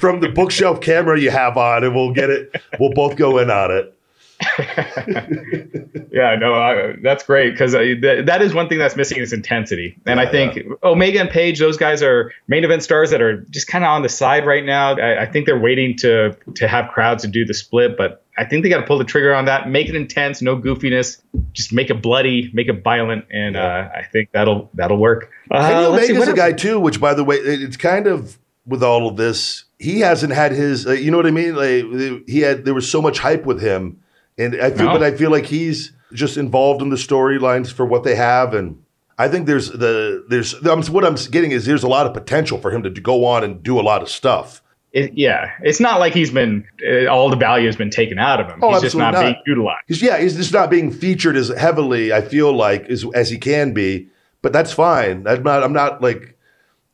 from the bookshelf camera you have on, and we'll get it. We'll both go in on it. Yeah, no, I, that's great because th- that is one thing that's missing is intensity. And I think Omega oh, and Page, those guys are main event stars that are just kind of on the side right now. I, I think they're waiting to to have crowds to do the split, but I think they got to pull the trigger on that, make it intense, no goofiness, just make it bloody, make it violent, and uh, I think that'll that'll work. Uh, Kenny let's see, Omega's what a guy too, which by the way, it's kind of with all of this, he hasn't had his. Uh, you know what I mean? Like he had, there was so much hype with him, and I feel, No. but I feel like he's just involved in the storylines for what they have, and I think there's the there's um, what I'm getting is there's a lot of potential for him to go on and do a lot of stuff. It, yeah, it's not like he's been uh, all the value has been taken out of him. Oh, he's just not, absolutely being utilized. He's yeah, he's just not being featured as heavily. I feel like as as he can be, but that's fine. I'm not. I'm not like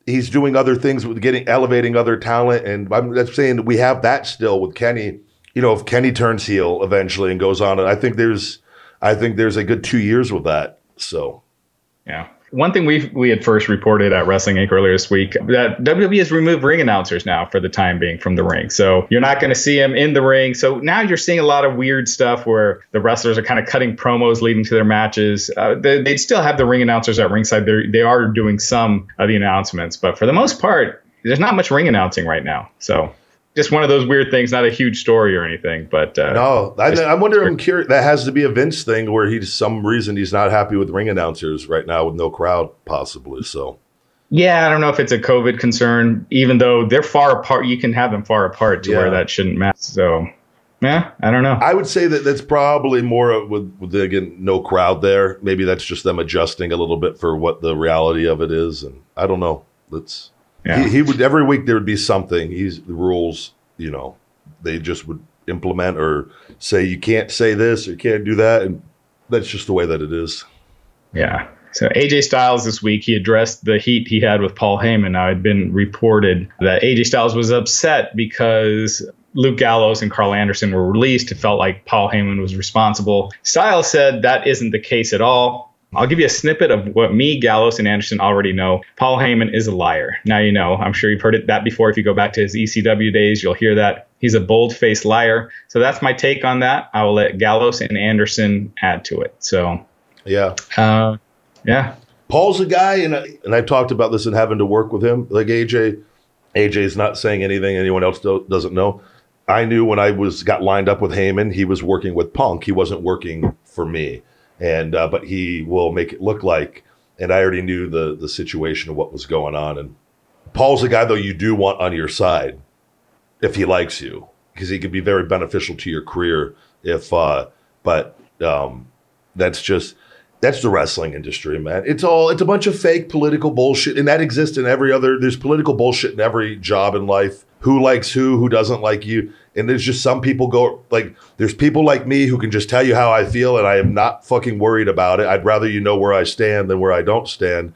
he's doing other things with getting elevating other talent, and I'm that's saying that we have that still with Kenny. You know, if Kenny turns heel eventually and goes on, and I think there's, I think there's a good two years with that. So Yeah. One thing we we had first reported at Wrestling Inc. earlier this week that WWE has removed ring announcers now for the time being from the ring. So you're not going to see them in the ring. So now you're seeing a lot of weird stuff where the wrestlers are kind of cutting promos leading to their matches. Uh, they, they still have the ring announcers at ringside. They're, they are doing some of the announcements, but for the most part, there's not much ring announcing right now. So just one of those weird things. Not a huge story or anything, but uh, No, I, I wonder. I'm curious. That has to be a Vince thing where he's some reason he's not happy with ring announcers right now with no crowd, possibly. So Yeah, I don't know if it's a COVID concern, even though they're far apart. You can have them far apart to Yeah. where that shouldn't matter. So, yeah, I don't know. I would say that that's probably more of- with, with again no crowd there. Maybe that's just them adjusting a little bit for what the reality of it is, and I don't know. Let's. Yeah. He, he would every week there would be something. He's the rules, you know, they just would implement or say you can't say this or you can't do that, and that's just the way that it is. Yeah. So AJ Styles this week, he addressed the heat he had with Paul Heyman. Now, it had been reported that AJ Styles was upset because Luke Gallows and Carl Anderson were released. It felt like Paul Heyman was responsible. Styles said that isn't the case at all. I'll give you a snippet of what me, Gallows, and Anderson already know. Paul Heyman is a liar. Now you know. I'm sure you've heard it that before. If you go back to his ECW days, you'll hear that. He's a bold faced liar. So that's my take on that. I will let Gallows and Anderson add to it. So, Yeah. uh, yeah. Paul's a guy, and I, and I've talked about this and having to work with him. Like AJ, AJ's not saying anything anyone else do, doesn't know. I knew when I was got lined up with Heyman, he was working with Punk. He wasn't working for me, and uh, but he will make it look like. And I already knew the the situation of what was going on. And Paul's a guy though you do want on your side if he likes you because he could be very beneficial to your career. If uh, but um, that's just that's the wrestling industry, man. It's all it's a bunch of fake political bullshit, and that exists in every other. There's political bullshit in every job in life. Who likes who? Who doesn't like you? And there's just some people go like there's people like me who can just tell you how I feel, and I am not fucking worried about it. I'd rather you know where I stand than where I don't stand.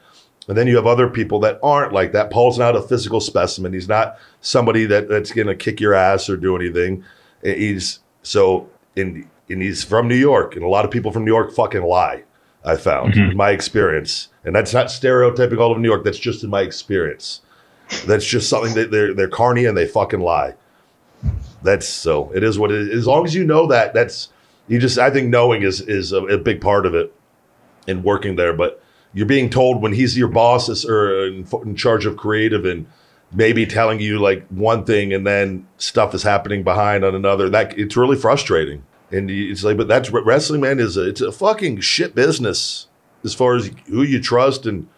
And then you have other people that aren't like that. Paul's not a physical specimen. He's not somebody that, that's going to kick your ass or do anything. He's so in and he's from New York, and a lot of people from New York fucking lie. I found mm-hmm. in my experience, and that's not stereotyping all of New York. That's just in my experience. That's just something that they're they're carny and they fucking lie. That's so. It is what it is. As long as you know that, that's you just. I think knowing is is a, a big part of it in working there. But you're being told when he's your boss is, or in, in charge of creative and maybe telling you like one thing and then stuff is happening behind on another. That it's really frustrating. And it's like, but that's wrestling, man. Is a, it's a fucking shit business as far as who you trust and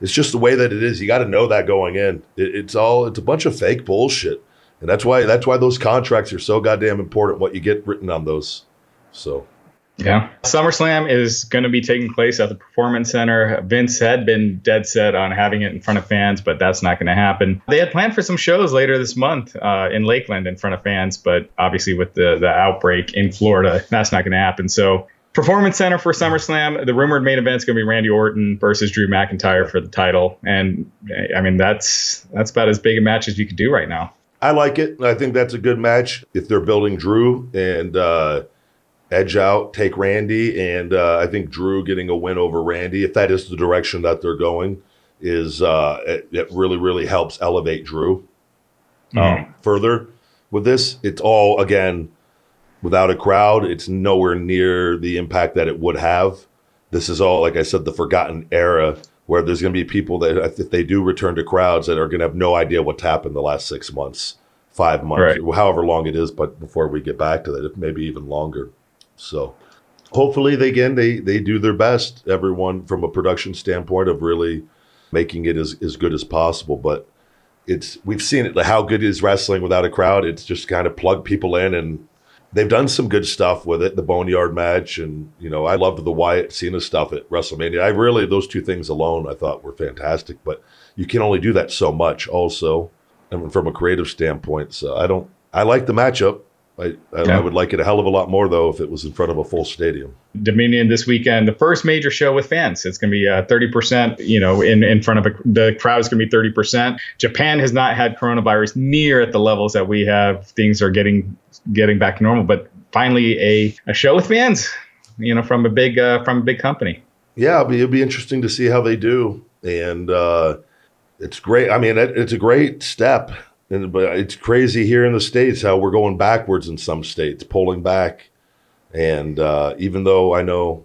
it's just the way that it is. You got to know that going in. It, it's all it's a bunch of fake bullshit, and that's why that's why those contracts are so goddamn important. What you get written on those. So Yeah. SummerSlam is going to be taking place at the Performance Center. Vince had been dead set on having it in front of fans, but that's not going to happen. They had planned for some shows later this month uh, in Lakeland in front of fans, but obviously with the, the outbreak in Florida, that's not going to happen. So, Performance Center for SummerSlam. The rumored main event is going to be Randy Orton versus Drew McIntyre for the title, and I mean that's that's about as big a match as you could do right now. I like it. I think that's a good match if they're building Drew and uh, edge out, take Randy, and uh, I think Drew getting a win over Randy, if that is the direction that they're going, is uh, it, it really really helps elevate Drew um, further. With this, it's all again without a crowd. It's nowhere near the impact that it would have. This is all, like I said, the forgotten era where there's going to be people that, if they do return to crowds, that are going to have no idea what's happened the last six months, five months, Right. however long it is. But before we get back to that, maybe even longer. So hopefully, they again they they do their best. Everyone from a production standpoint of really making it as as good as possible. But it's we've seen it how good is wrestling without a crowd. It's just kind of plug people in and they've done some good stuff with it. The Boneyard match and you know I loved the Wyatt Cena stuff at WrestleMania. I really those two things alone I thought were fantastic. But you can only do that so much also, and from a creative standpoint. So I don't. I like the matchup. I, I, Yeah. I would like it a hell of a lot more though if it was in front of a full stadium. Dominion this weekend, the first major show with fans. It's going to be uh, 30%, you know, in, in front of a, the is going to be 30%. Japan has not had coronavirus near at the levels that we have. Things are getting getting back to normal, but finally a, a show with fans, you know, from a big uh, from a big company. yeah, it'll be, it'll be interesting to see how they do. And uh, it's great. I mean, it, it's a great step. And, but it's crazy here in the States how we're going backwards in some states, pulling back. And uh, even though I know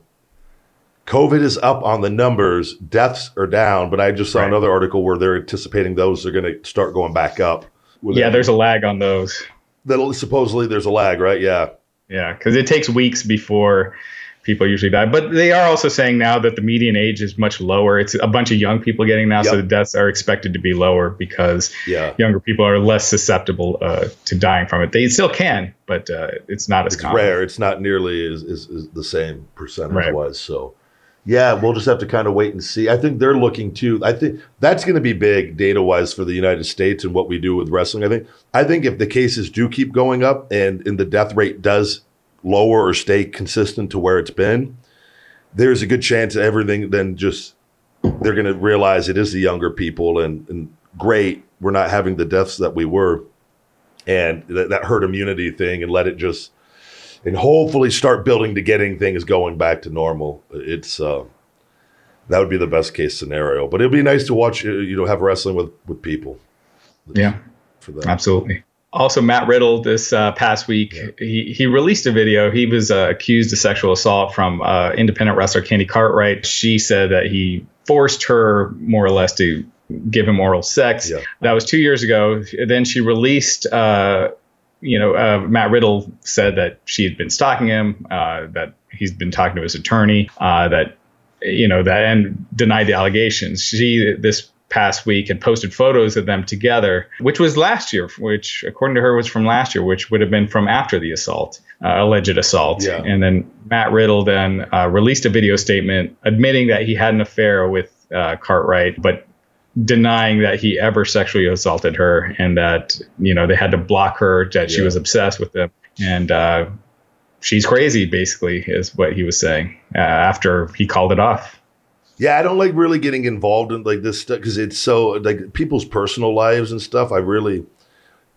COVID is up on the numbers, deaths are down. But I just saw Right. another article where they're anticipating those are going to start going back up Yeah, there's a lag on those. that supposedly there's a lag, right? Yeah. Yeah, because it takes weeks before people usually die. But they are also saying now that the median age is much lower. It's a bunch of young people getting now, so the deaths are expected to be lower because Yeah. younger people are less susceptible uh, to dying from it. They still can, but uh, it's not as It's common. rare. It's not nearly as, as, as the same percentage Right. wise. So, yeah, we'll just have to kind of wait and see. I think they're looking too. I think that's going to be big data wise for the United States and what we do with wrestling. I think. I think if the cases do keep going up and and the death rate does lower or stay consistent to where it's been, there's a good chance everything then just they're going to realize it is the younger people and and great we're not having the deaths that we were and that, that herd immunity thing and let it just and hopefully start building to getting things going back to normal. It's uh, that would be the best case scenario. But it'd be nice to watch uh, you know have wrestling with with people Yeah, for that. absolutely. Also, Matt Riddle this uh, past week, he, he released a video. He was uh, accused of sexual assault from uh, independent wrestler Candy Cartwright. She said that he forced her more or less to give him oral sex. Yeah. That was two years ago. Then she released, uh, you know, uh, Matt Riddle said that she had been stalking him, uh, that he's been talking to his attorney, uh, that, you know, that and denied the allegations. She, this past week, had posted photos of them together, which was last year, which according to her was from last year, which would have been from after the assault, uh, alleged assault. Yeah. And then Matt Riddle then uh, released a video statement admitting that he had an affair with uh, Cartwright, but denying that he ever sexually assaulted her and that you know they had to block her that she was obsessed with him and uh, she's crazy basically is what he was saying uh, after he called it off Yeah, I don't like really getting involved in like this stuff because it's so like people's personal lives and stuff. I really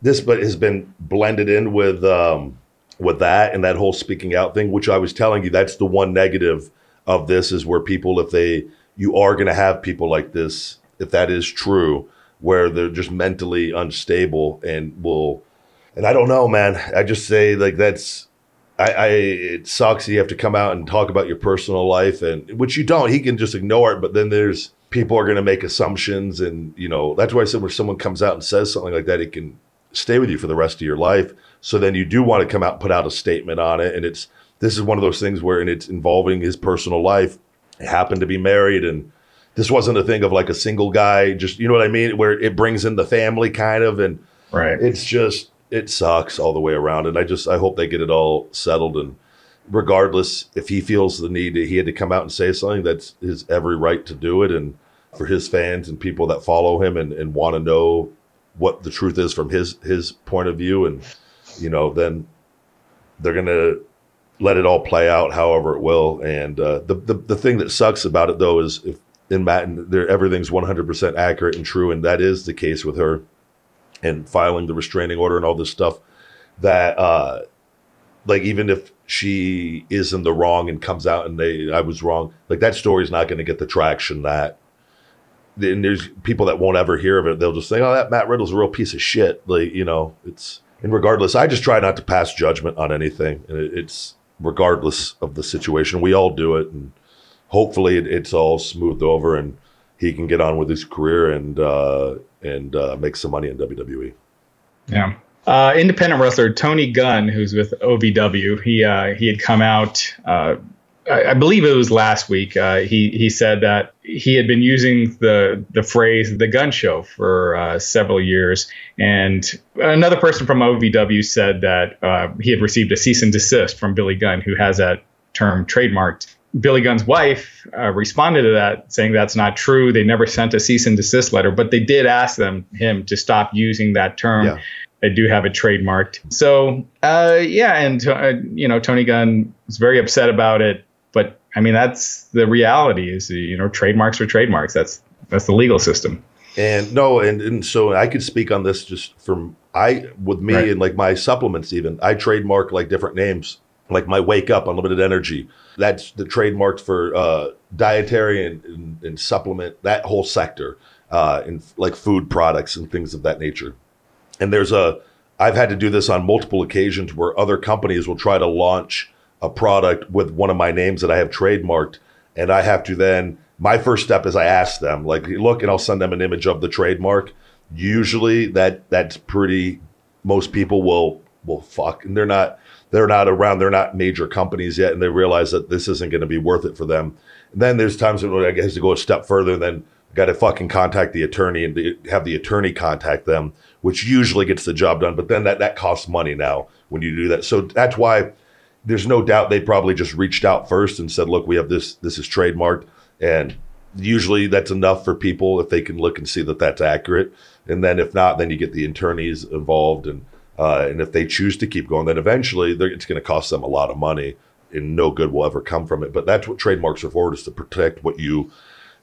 this but has been blended in with um with that and that whole speaking out thing, which I was telling you that's the one negative of this is where people if they you are going to have people like this if that is true where they're just mentally unstable and will and I don't know, man. I just say like that's I, I it sucks you have to come out and talk about your personal life and which you don't. He can just ignore it, but then there's people are going to make assumptions and you know that's why I said when someone comes out and says something like that, it can stay with you for the rest of your life. So then you do want to come out and put out a statement on it, and it's this is one of those things where and it's involving his personal life. He happened to be married and. This wasn't a thing of like a single guy, just you know what I mean, where it brings in the family kind of, and right it's just it sucks all the way around and i just i hope they get it all settled and regardless if he feels the need he had to come out and say something that's his every right to do it and for his fans and people that follow him and, and want to know what the truth is from his his point of view and you know then they're gonna let it all play out however it will and uh, the, the the thing that sucks about it though is if in Matt and everything's 100% accurate and true and that is the case with her and filing the restraining order and all this stuff that uh like even if she is in the wrong and comes out and they I was wrong like that story's not going to get the traction that and there's people that won't ever hear of it. They'll just think oh that Matt Riddle's a real piece of shit. Like you know it's and regardless I just try not to pass judgment on anything. And it, it's regardless of the situation. We all do it and hopefully it, it's all smoothed over and he can get on with his career and uh and uh, make some money in. WWE. Yeah. Uh, independent wrestler Tony Gunn, who's with OVW, he uh, he had come out. Uh, I, I believe it was last week. Uh, he he said that he had been using the the phrase "the Gun Show" for uh, several years, and another person from OVW said that uh, he had received a cease and desist from Billy Gunn, who has that term trademarked. Billy Gunn's wife uh, responded to that, saying that's not true. They never sent a cease and desist letter, but they did ask them him to stop using that term. Yeah. They do have it trademarked. So, uh, yeah, and uh, you know, Tony Gunn was very upset about it. But I mean, that's the reality. Is you know, trademarks are trademarks. That's that's the legal system. And no, and, and so I could speak on this just from I with me Right. and like my supplements even. I trademark like different names, like my Wake Up Unlimited Energy. That's the trademarked for uh, dietary and, and, and supplement that whole sector, uh, and like food products and things of that nature. And there's a I've had to do this on multiple occasions where other companies will try to launch a product with one of my names that I have trademarked, and I have to then my first step is I ask them like look, and I'll send them an image of the trademark. usually that that's pretty. Most people will will fuck, and they're not they're not around. They're not major companies yet, and they realize that this isn't going to be worth it for them. And then there's times when I guess to go a step further, and then got to fucking contact the attorney and have the attorney contact them, which usually gets the job done. But then that that costs money now when you do that. So that's why there's no doubt they probably just reached out first and said, "Look, we have this. This is trademarked," and usually that's enough for people if they can look and see that that's accurate. And then if not, then you get the attorneys involved, and uh, and if they choose to keep going, then eventually it's going to cost them a lot of money, and no good will ever come from it. But that's what trademarks are for: is to protect what you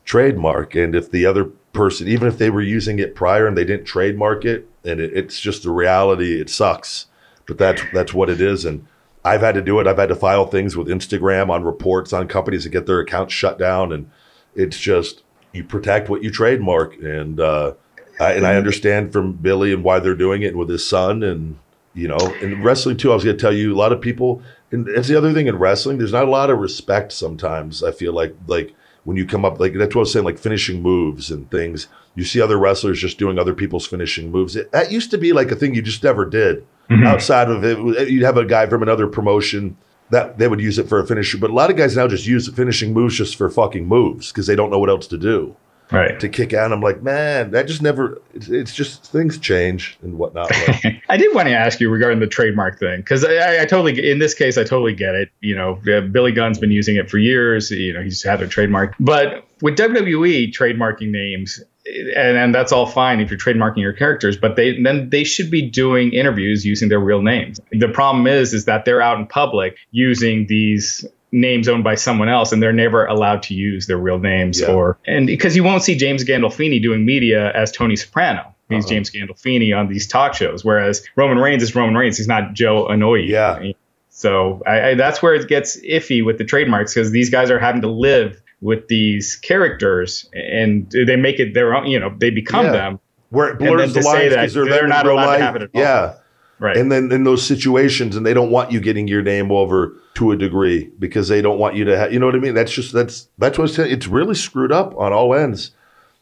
trademark. And if the other person, even if they were using it prior and they didn't trademark it, and it, it's just the reality, it sucks. But that's that's what it is. And I've had to do it. I've had to file things with Instagram on reports on companies that get their accounts shut down, and it's just you protect what you trademark. And uh, I, and I understand from Billy and why they're doing it with his son, and you know, in wrestling too. I was going to tell you a lot of people, and it's the other thing in wrestling. There's not a lot of respect sometimes. I feel like like when you come up like that's what I was saying, like finishing moves and things. You see other wrestlers just doing other people's finishing moves. It, that used to be like a thing you just never did. Mm-hmm. Outside of it, you'd have a guy from another promotion that they would use it for a finisher. But a lot of guys now just use finishing moves just for fucking moves because they don't know what else to do Right. to kick out. I'm like, man, that just never. It's, it's just things change and whatnot. I did want to ask you regarding the trademark thing because I, I, totally, in this case, I totally get it. You know, Billy Gunn's been using it for years. You know, he's had a trademark, but with WWE trademarking names, and, and that's all fine if you're trademarking your characters, but they then they should be doing interviews using their real names. The problem is, is that they're out in public using these names owned by someone else and they're never allowed to use their real names Yeah. or and because you won't see James Gandolfini doing media as Tony Soprano. He's Uh-huh. James Gandolfini on these talk shows, whereas Roman Reigns is Roman Reigns. He's not Joe Anoa'i. Yeah. So I, I, that's where it gets iffy with the trademarks because these guys are having to live with these characters and they make it their own. You know, they become Yeah. them. where it blurs the to say lines because they're, they're not real allowed to life. have it at all. Yeah. Right. And then in those situations, and they don't want you getting your name over to a degree because they don't want you to have, you know what I mean? That's just, that's, that's what. It's really screwed up on all ends.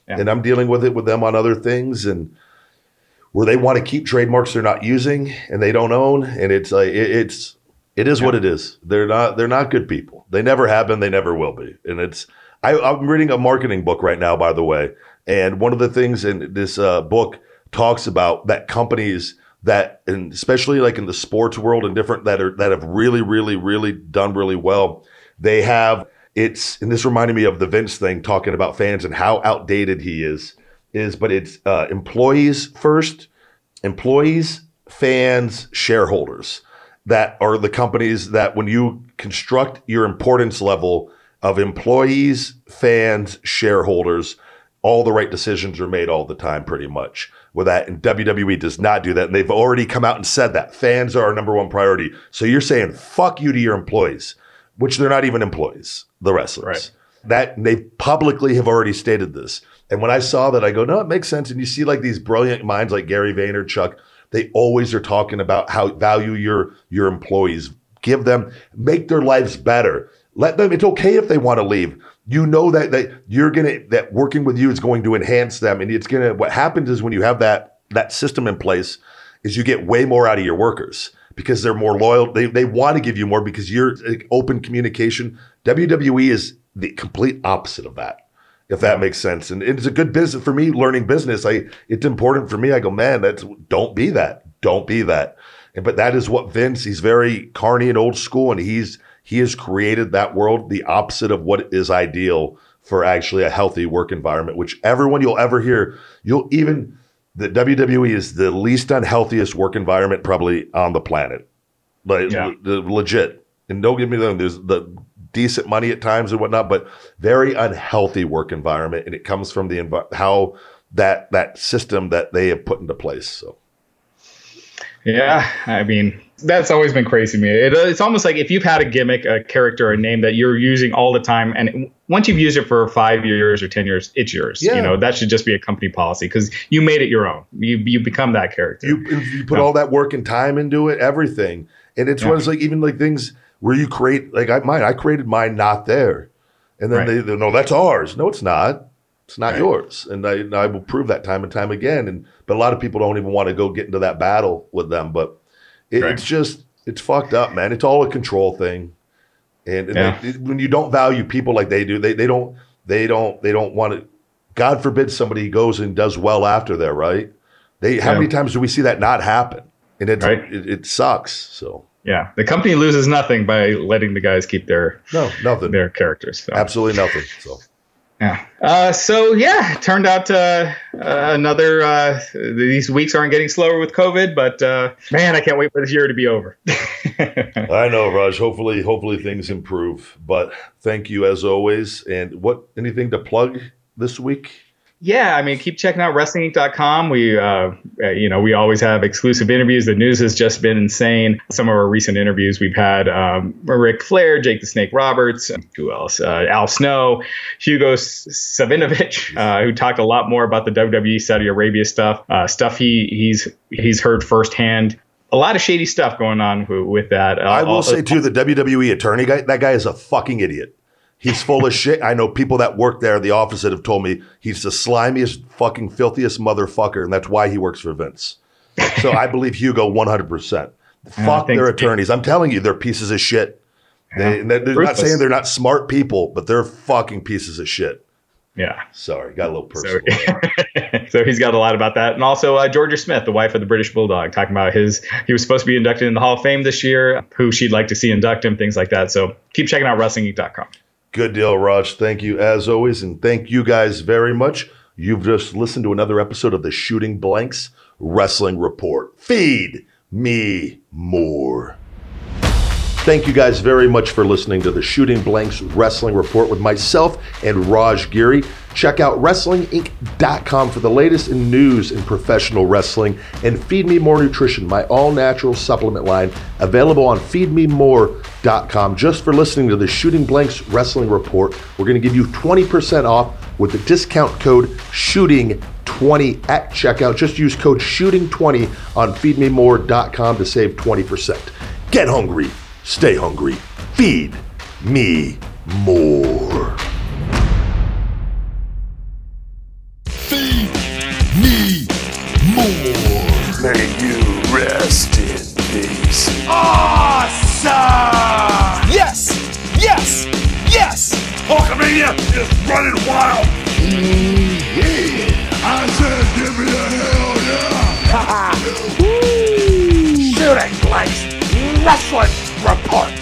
Yeah. And I'm dealing with it with them on other things and where they want to keep trademarks they're not using and they don't own. And it's like, it, it's, it is what it is. They're not, they're not good people. They never have been. They never will be. And it's, I, I'm reading a marketing book right now, by the way. And one of the things in this uh, book talks about that companies that, and especially like in the sports world and different that are that have really, really, really done really well. They have it's, and this reminded me of the Vince thing talking about fans and how outdated he is. Is but it's uh, employees first, employees, fans, shareholders that are the companies that when you construct your importance level of employees, fans, shareholders, all the right decisions are made all the time, pretty much. With that, and WWE does not do that. And they've already come out and said that fans are our number one priority. So you're saying fuck you to your employees, which they're not even employees, the wrestlers. Right. That they publicly have already stated this. And when I saw that, I go, no, it makes sense. And you see like these brilliant minds like Gary Vaynerchuk, they always are talking about how value your your employees, give them, make their lives better. Let them. It's okay if they want to leave. You know that that you're gonna that working with you is going to enhance them, and it's gonna. What happens is when you have that that system in place, is you get way more out of your workers because they're more loyal. They they want to give you more because you're uh, open communication. WWE is the complete opposite of that if that makes sense. And it's a good business for me learning business. I it's important for me. I go, man, that's don't be that. Don't be that. And but that is what Vince, he's very carny and old school, and he's he has created that world, the opposite of what is ideal for actually a healthy work environment, which everyone you'll ever hear, you'll even the WWE is the least unhealthiest work environment probably on the planet. Like Yeah. legit. And don't get me wrong, there's the decent money at times and whatnot, but very unhealthy work environment, and it comes from the envi- how that that system that they have put into place. So Yeah, I mean that's always been crazy to me. It, uh, it's almost like if you've had a gimmick, a character, a name that you're using all the time, and once you've used it for five years or ten years, it's yours. Yeah. You know that should just be a company policy because you made it your own. You you become that character. you you put Yeah. all that work and time into it, everything, and it's Yeah. it's like. Even like things where you create like I mine, I created mine not there, and then Right. they, they no, that's ours. No, it's not. It's not yours, and I, and I will prove that time and time again. And but a lot of people don't even want to go get into that battle with them. But it, Right. it's just it's fucked up, man. It's all a control thing, and, and Yeah. they- when you don't value people like they do, they they don't they don't they don't want to. God forbid somebody goes and does well after there, right? They how Yeah. many times do we see that not happen? And it's, Right. it, it sucks. So Yeah, the company loses nothing by letting the guys keep their no, nothing. their characters. So. Absolutely nothing. So Yeah. Uh, so yeah, turned out uh, uh, another. Uh, these weeks aren't getting slower with COVID, but uh, man, I can't wait for this year to be over. I know, Raj. Hopefully, hopefully things improve. But thank you as always. And what anything to plug this week? Yeah, I mean, keep checking out WrestlingInc.com. We, uh, uh, you know, we always have exclusive interviews. The news has just been insane. Some of our recent interviews, we've had um, Ric Flair, Jake the Snake Roberts, who else? Uh, Al Snow, Hugo Savinovich, uh, who talked a lot more about the WWE Saudi Arabia stuff, uh, stuff he he's he's heard firsthand. A lot of shady stuff going on with, with that. Uh, I will also- say too, the WWE attorney guy, that guy is a fucking idiot. He's full of shit. I know people that work there, the office that have told me he's the slimiest, fucking filthiest motherfucker, and that's why he works for Vince. So I believe Hugo 100%. Fuck their attorneys. I'm telling you, they're pieces of shit. They, they're they're not saying they're not smart people, but they're fucking pieces of shit. yeah. Sorry, got a little So, personal. so he's got a lot about that, and also uh, Georgia Smith, the wife of the British Bulldog, talking about his. He was supposed to be inducted in the Hall of Fame this year. Who she'd like to see induct him, things like that. So keep checking out WrestlingGeek.com. Good deal, Raj. Thank you as always. And thank you guys very much. You've just listened to another episode of the Shooting Blanks Wrestling Report. Feed me more. Thank you guys very much for listening to the Shooting Blanks Wrestling Report with myself and Raj Giri. Check out WrestlingInc.com for the latest in news in professional wrestling and Feed Me More Nutrition, my all natural supplement line, available on feedmemore.com. Just for listening to the Shooting Blanks Wrestling Report, we're going to give you 20% off with the discount code SHOOTING20 at checkout. Just use code SHOOTING20 on feedmemore.com to save 20%. Get hungry, stay hungry, feed me more. Report.